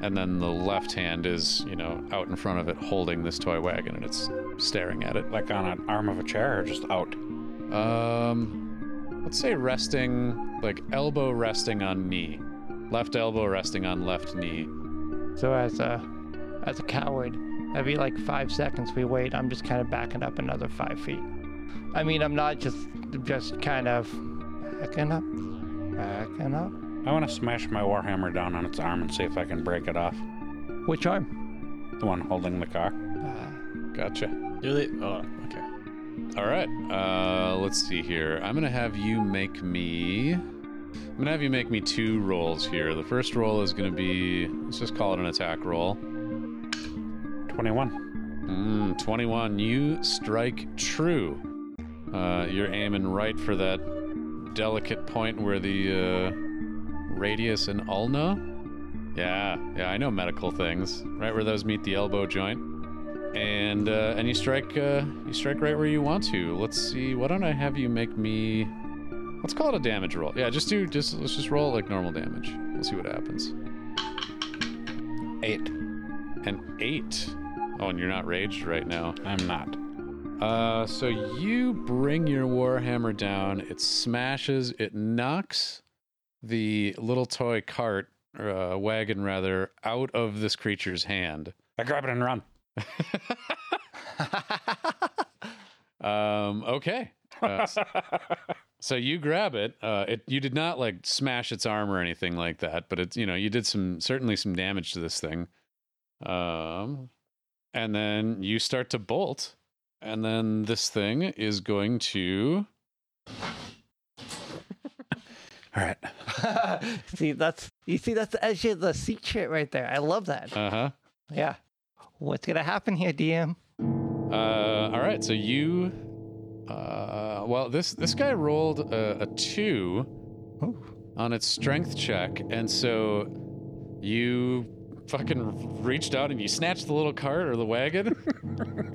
A: And then the left hand is, you know, out in front of it holding this toy wagon and it's staring at it.
B: Like on an arm of a chair or just out?
A: Um, let's say resting, like elbow resting on knee. Left elbow resting on left knee.
C: So as a as a coward, every like five seconds we wait, I'm just kind of backing up another five feet. I mean, I'm not just just kind of backing up, backing up.
B: I want to smash my warhammer down on its arm and see if I can break it off.
C: Which arm?
B: The one holding the car.
C: Uh,
A: Gotcha.
E: Do they? Oh, okay.
A: All right. Uh, let's see here. I'm gonna have you make me. I'm gonna have you make me two rolls here. The first roll is gonna be. Let's just call it an attack roll.
B: 21.
A: Mm, 21. You strike true. Uh, you're aiming right for that delicate point where the uh, radius and ulna. Yeah, yeah, I know medical things. Right where those meet the elbow joint. And uh, and you strike uh, you strike right where you want to. Let's see. Why don't I have you make me? Let's call it a damage roll. Yeah, just do just let's just roll like normal damage. We'll see what happens.
B: Eight.
A: An eight. Oh, and you're not raged right now.
B: I'm not.
A: Uh, so you bring your warhammer down. It smashes. It knocks the little toy cart, or uh, wagon rather, out of this creature's hand.
B: I grab it and run.
A: Um, okay. Uh, s- so you grab it. Uh, it you did not like smash its arm or anything like that, but it's you know you did some certainly some damage to this thing. Um, and then you start to bolt, and then this thing is going to.
B: All right.
C: see, that's you see that's the edge of the seat shit right there. I love that.
A: Uh huh.
C: Yeah. What's gonna happen here, DM?
A: Uh, all right, so you, uh, well, this this guy rolled a, a two on its strength check, and so you fucking reached out and you snatched the little cart or the wagon,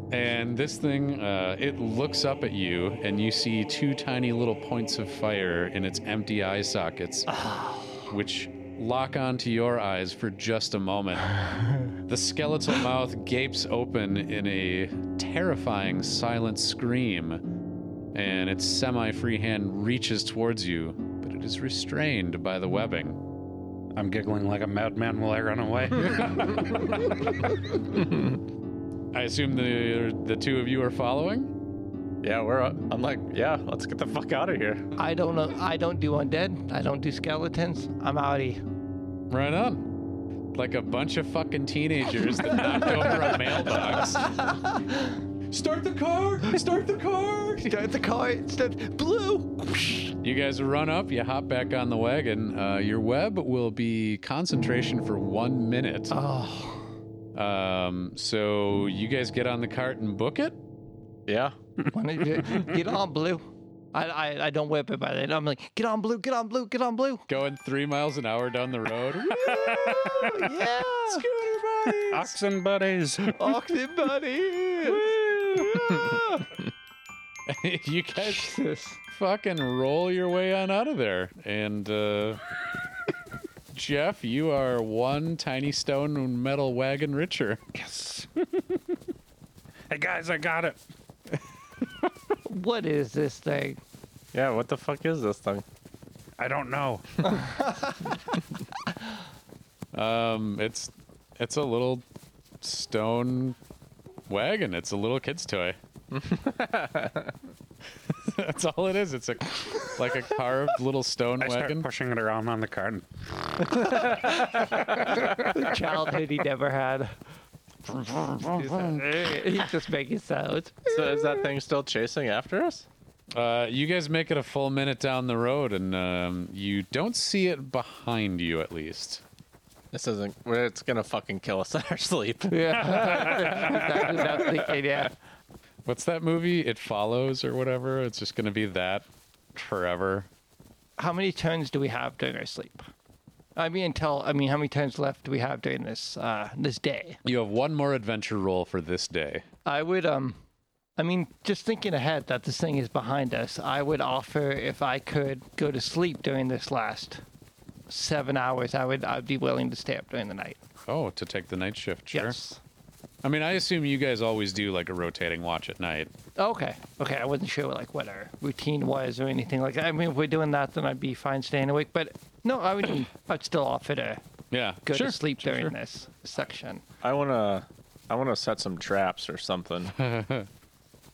A: and this thing, uh, it looks up at you, and you see two tiny little points of fire in its empty eye sockets, which lock onto your eyes for just a moment. The skeletal mouth gapes open in a terrifying silent scream, and its semi free hand reaches towards you, but it is restrained by the webbing.
B: I'm giggling like a madman while I run away.
A: I assume the the two of you are following?
E: Yeah, we're. uh, I'm like, yeah, let's get the fuck out of here.
C: I don't know. I don't do undead. I don't do skeletons. I'm outie.
A: Right on. Like a bunch of fucking teenagers that knocked over a mailbox. Start the car! Start the car!
C: Start the car. Start blue.
A: You guys run up, you hop back on the wagon. Uh, your web will be concentration for one minute.
C: Oh,
A: Um, so you guys get on the cart and book it?
E: Yeah.
C: when did you get on blue? I, I I don't whip it by then. I'm like, get on blue, get on blue, get on blue.
A: Going three miles an hour down the road.
C: Oh, yeah.
A: Scooter buddies!
B: Oxen buddies.
C: Oxen buddy.
A: you guys
C: Jesus.
A: fucking roll your way on out of there. And uh, Jeff, you are one tiny stone and metal wagon richer.
B: Yes. hey guys, I got it.
C: What is this thing?
E: Yeah, what the fuck is this thing?
B: I don't know.
A: Um, it's it's a little stone wagon. It's a little kid's toy. That's all it is. It's a like a carved little stone
B: I start
A: wagon.
B: pushing it around on the cart. and-
C: Childhood he never had. He's just making sounds.
E: So is that thing still chasing after us?
A: Uh, you guys make it a full minute down the road, and um, you don't see it behind you, at least.
E: This isn't. It's gonna fucking kill us in our sleep.
C: Yeah. Exactly what I was thinking, yeah.
A: What's that movie? It follows or whatever. It's just gonna be that forever.
C: How many turns do we have during our sleep? I mean, until I mean, how many turns left do we have during this uh, this day?
A: You have one more adventure roll for this day.
C: I would um, I mean, just thinking ahead that this thing is behind us, I would offer if I could go to sleep during this last seven hours, I would I'd be willing to stay up during the night.
A: Oh, to take the night shift, sure.
C: Yes.
A: I mean, I assume you guys always do like a rotating watch at night.
C: Okay. Okay. I wasn't sure like what our routine was or anything like that. I mean, if we're doing that, then I'd be fine staying awake. But no, I would. I'd still offer to
A: Yeah,
C: go
A: sure.
C: to sleep
A: sure,
C: during
A: sure.
C: this section.
E: I wanna. I wanna set some traps or something.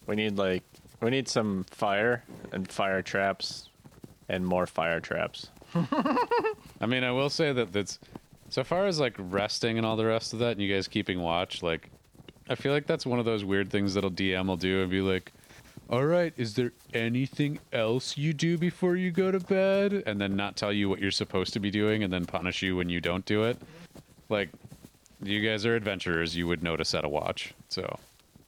E: we need like. We need some fire and fire traps, and more fire traps.
A: I mean, I will say that that's so far as like resting and all the rest of that, and you guys keeping watch. Like, I feel like that's one of those weird things that'll DM will do and be like, "All right, is there anything else you do before you go to bed?" And then not tell you what you're supposed to be doing, and then punish you when you don't do it. Like, you guys are adventurers; you would know to set a watch. So,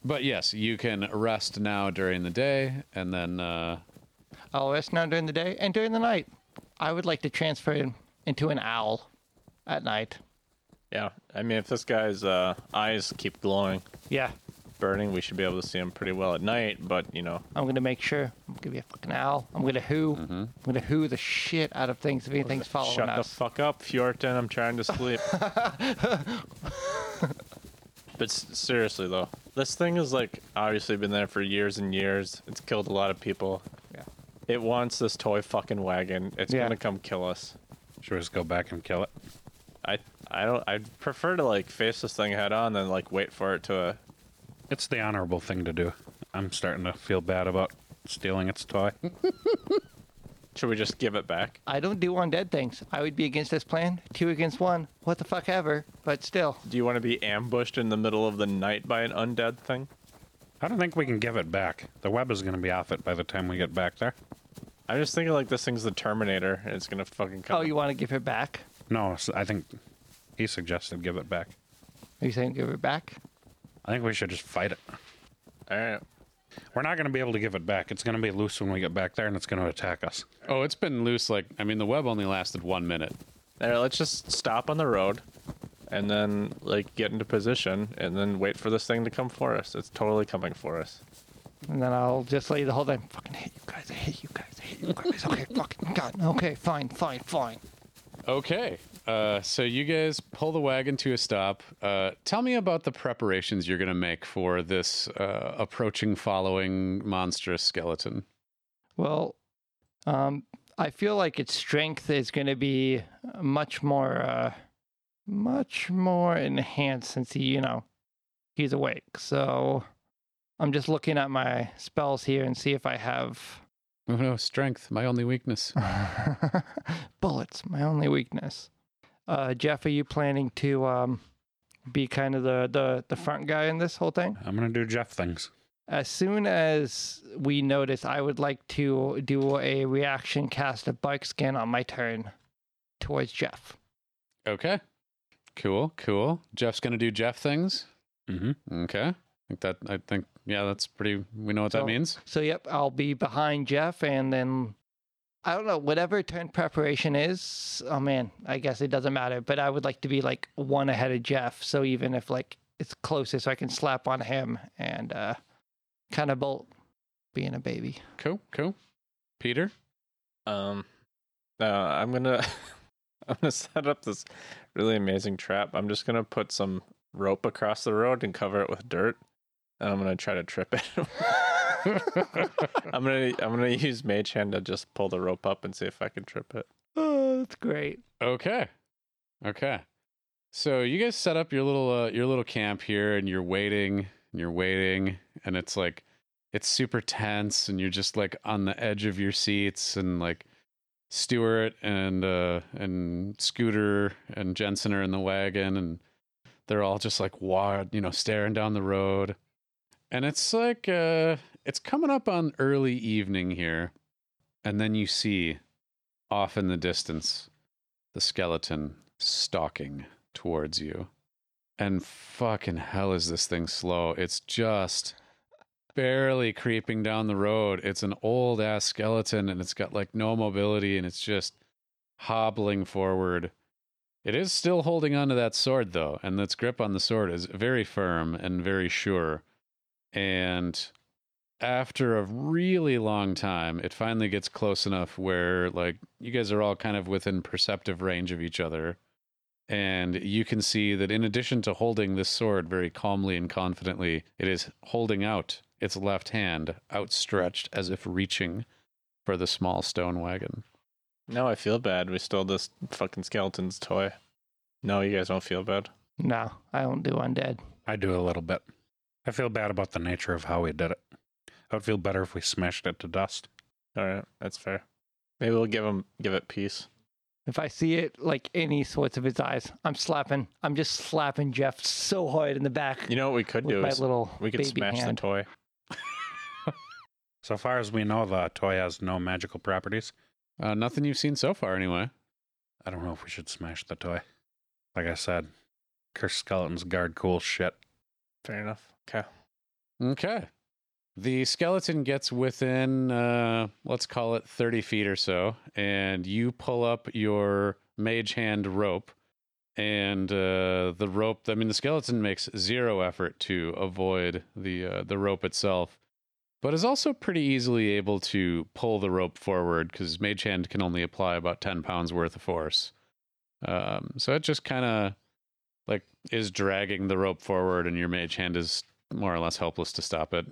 A: but yes, you can rest now during the day, and then uh,
C: I'll rest now during the day and during the night. I would like to transfer into an owl at night.
E: Yeah, I mean, if this guy's uh, eyes keep glowing,
C: Yeah.
E: burning, we should be able to see him pretty well at night. But you know,
C: I'm gonna make sure. I'm gonna be a fucking owl. I'm gonna who. I'm gonna who the shit out of things if anything's following
E: shut the fuck up, Fjorton. I'm trying to sleep. but s- seriously though, this thing has like obviously been there for years and years. It's killed a lot of people.
C: Yeah.
E: It wants this toy fucking wagon. It's
C: Yeah.
E: gonna come kill us.
B: Should we just go back and kill it?
E: I I don't. I'd prefer to like face this thing head on than like wait for it to. Uh,
B: It's the honorable thing to do. I'm starting to feel bad about stealing its toy.
E: should we just give it back?
C: I don't do undead things. I would be against this plan. Two against one. What the fuck ever. But still.
E: Do you want to be ambushed in the middle of the night by an undead thing?
B: I don't think we can give it back. The web is going to be off it by the time we get back there.
E: I'm just thinking like this thing's the Terminator. And it's gonna fucking come.
C: Oh, you want to give it back?
B: No, I think he suggested give it back.
C: Are you saying give it back?
B: I think we should just fight it.
E: All right.
B: We're not going to be able to give it back. It's going to be loose when we get back there, and it's going to attack us.
A: oh, it's been loose. Like, I mean, the web only lasted one minute.
E: There, let's just stop on the road and then like get into position and then wait for this thing to come for us. It's totally coming for us.
C: And then I'll just lay the whole time. Fucking hate you guys. I hate you guys. I hate you guys. Okay, fucking God. Okay, fine, fine, fine.
A: Okay. Uh, so you guys pull the wagon to a stop. Uh, tell me about the preparations you're going to make for this uh, approaching, following monstrous skeleton.
C: Well, um, I feel like its strength is going to be much more, uh, much more enhanced since he, you know, he's awake. So I'm just looking at my spells here and see if I have
A: Oh no, strength, my only weakness.
C: bullets. My only weakness. Uh, Jeff, are you planning to um, be kind of the, the the front guy in this whole thing?
B: I'm going to do Jeff things.
C: As soon as we notice, I would like to do a reaction cast of Barkskin on my turn towards Jeff.
A: Okay. Cool, cool. Jeff's going to do Jeff things.
B: Mm-hmm.
A: Okay. I think that, I think, yeah, that's pretty, we know what that means.
C: So, yep, I'll be behind Jeff, and then I don't know, whatever turn preparation is. Oh man, I guess it doesn't matter, but I would like to be like one ahead of Jeff. So, even if like it's closest, I can slap on him and uh, kind of bolt being a baby.
A: Cool, cool. Peter?
E: Um, uh, I'm gonna I'm gonna set up this really amazing trap. I'm just gonna put some rope across the road and cover it with dirt, and I'm gonna try to trip it. I'm gonna I'm gonna use Mage Hand to just pull the rope up and see if I can trip it.
C: Oh, that's great.
A: Okay. Okay. So you guys set up your little uh, your little camp here and you're waiting and you're waiting and it's like it's super tense and you're just like on the edge of your seats and like Stewart and uh and Scooter and Jensen are in the wagon and they're all just like wa you know staring down the road. And it's like uh it's coming up on early evening here and then you see off in the distance the skeleton stalking towards you. And fucking hell is this thing slow. It's just barely creeping down the road. It's an old ass skeleton and it's got like no mobility and it's just hobbling forward. It is still holding onto that sword though, and its grip on the sword is very firm and very sure. And after a really long time, it finally gets close enough where like you guys are all kind of within perceptive range of each other. And you can see that in addition to holding this sword very calmly and confidently, it is holding out its left hand outstretched as if reaching for the small stone wagon.
E: Now I feel bad. We stole this fucking skeleton's toy. No, you guys don't feel bad.
C: No, I don't do undead.
B: I do a little bit. I feel bad about the nature of how we did it. I would feel better if we smashed it to dust.
E: All right, that's fair. Maybe we'll give him give it peace.
C: If I see it like any sorts of its eyes, I'm slapping. I'm just slapping Jeff so hard in the back
E: You know what we could do
C: my
E: is
C: little
E: we could
C: baby
E: smash
C: hand.
E: the toy.
B: So far as we know, the toy has no magical properties.
A: Uh, nothing you've seen so far, anyway.
B: I don't know if we should smash the toy. Like I said, cursed skeletons guard cool shit.
E: Fair enough. Okay.
A: Okay. The skeleton gets within, uh, let's call it 30 feet or so, and you pull up your mage hand rope. And uh, the rope, I mean, the skeleton makes zero effort to avoid the, uh, the rope itself, but is also pretty easily able to pull the rope forward because mage hand can only apply about 10 pounds worth of force. Um, so it just kind of like is dragging the rope forward, and your mage hand is more or less helpless to stop it.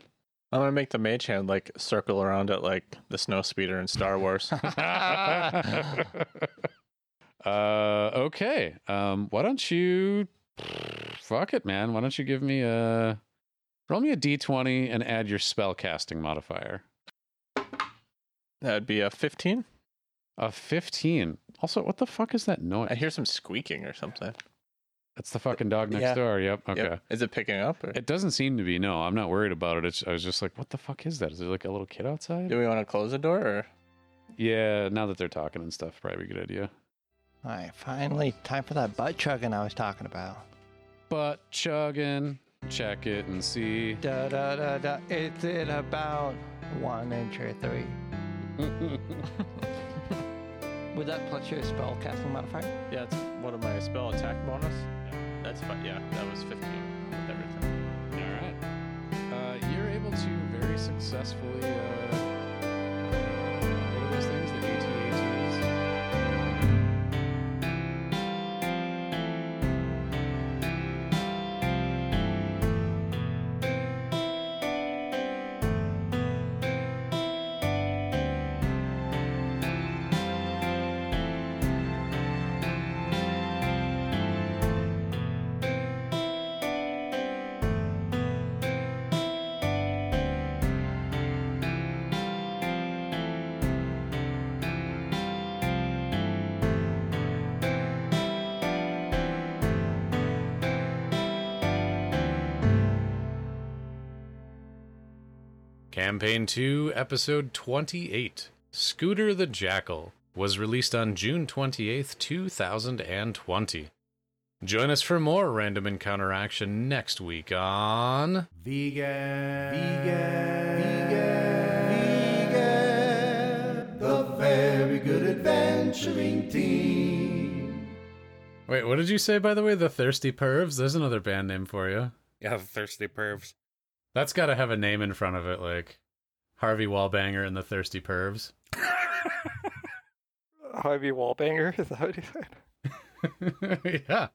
E: I'm gonna make the mage hand like circle around it like the snow speeder in Star Wars.
A: uh, okay. Um, why don't you fuck it, man? Why don't you give me a roll me a d20 and add your spell casting modifier?
E: That'd be a 15.
A: A 15. Also, what the fuck is that noise?
E: I hear some squeaking or something.
A: That's the fucking dog next
E: Yeah.
A: door. Yep. Okay.
E: Yep. Is it picking up? Or
A: It doesn't seem to be. No, I'm not worried about it. It's, I was just like, what the fuck is that? Is there like a little kid outside?
E: do we want to close the door? Or
A: Yeah, now that they're talking and stuff, probably a good idea.
C: All right, finally, time for that butt chugging I was talking about.
A: Butt chugging, check it and see.
C: Da da da da. Is it about one inch or three? Would that plus your spell casting modifier?
E: yeah, it's one of my spell attack bonus. That's fine. Yeah, that was 15 with everything.
A: All right. Uh, you're able to very successfully. Campaign 2, Episode 28 Scooter the Jackal was released on June 28th, 2020. Join us for more random encounter action next week on.
F: Vegan, vegan, vegan, vegan, the very good adventuring team.
A: Wait, what did you say, by the way? The Thirsty Pervs? There's another band name for you.
B: Yeah, the thirsty pervs.
A: That's got to have a name in front of it, like Harvey Wallbanger and the Thirsty Pervs.
C: Harvey Wallbanger, is that what you said?
A: yeah.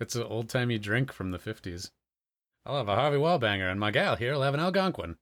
A: It's an old timey drink from the 50s. I'll have a Harvey Wallbanger, and my gal here will have an Algonquin.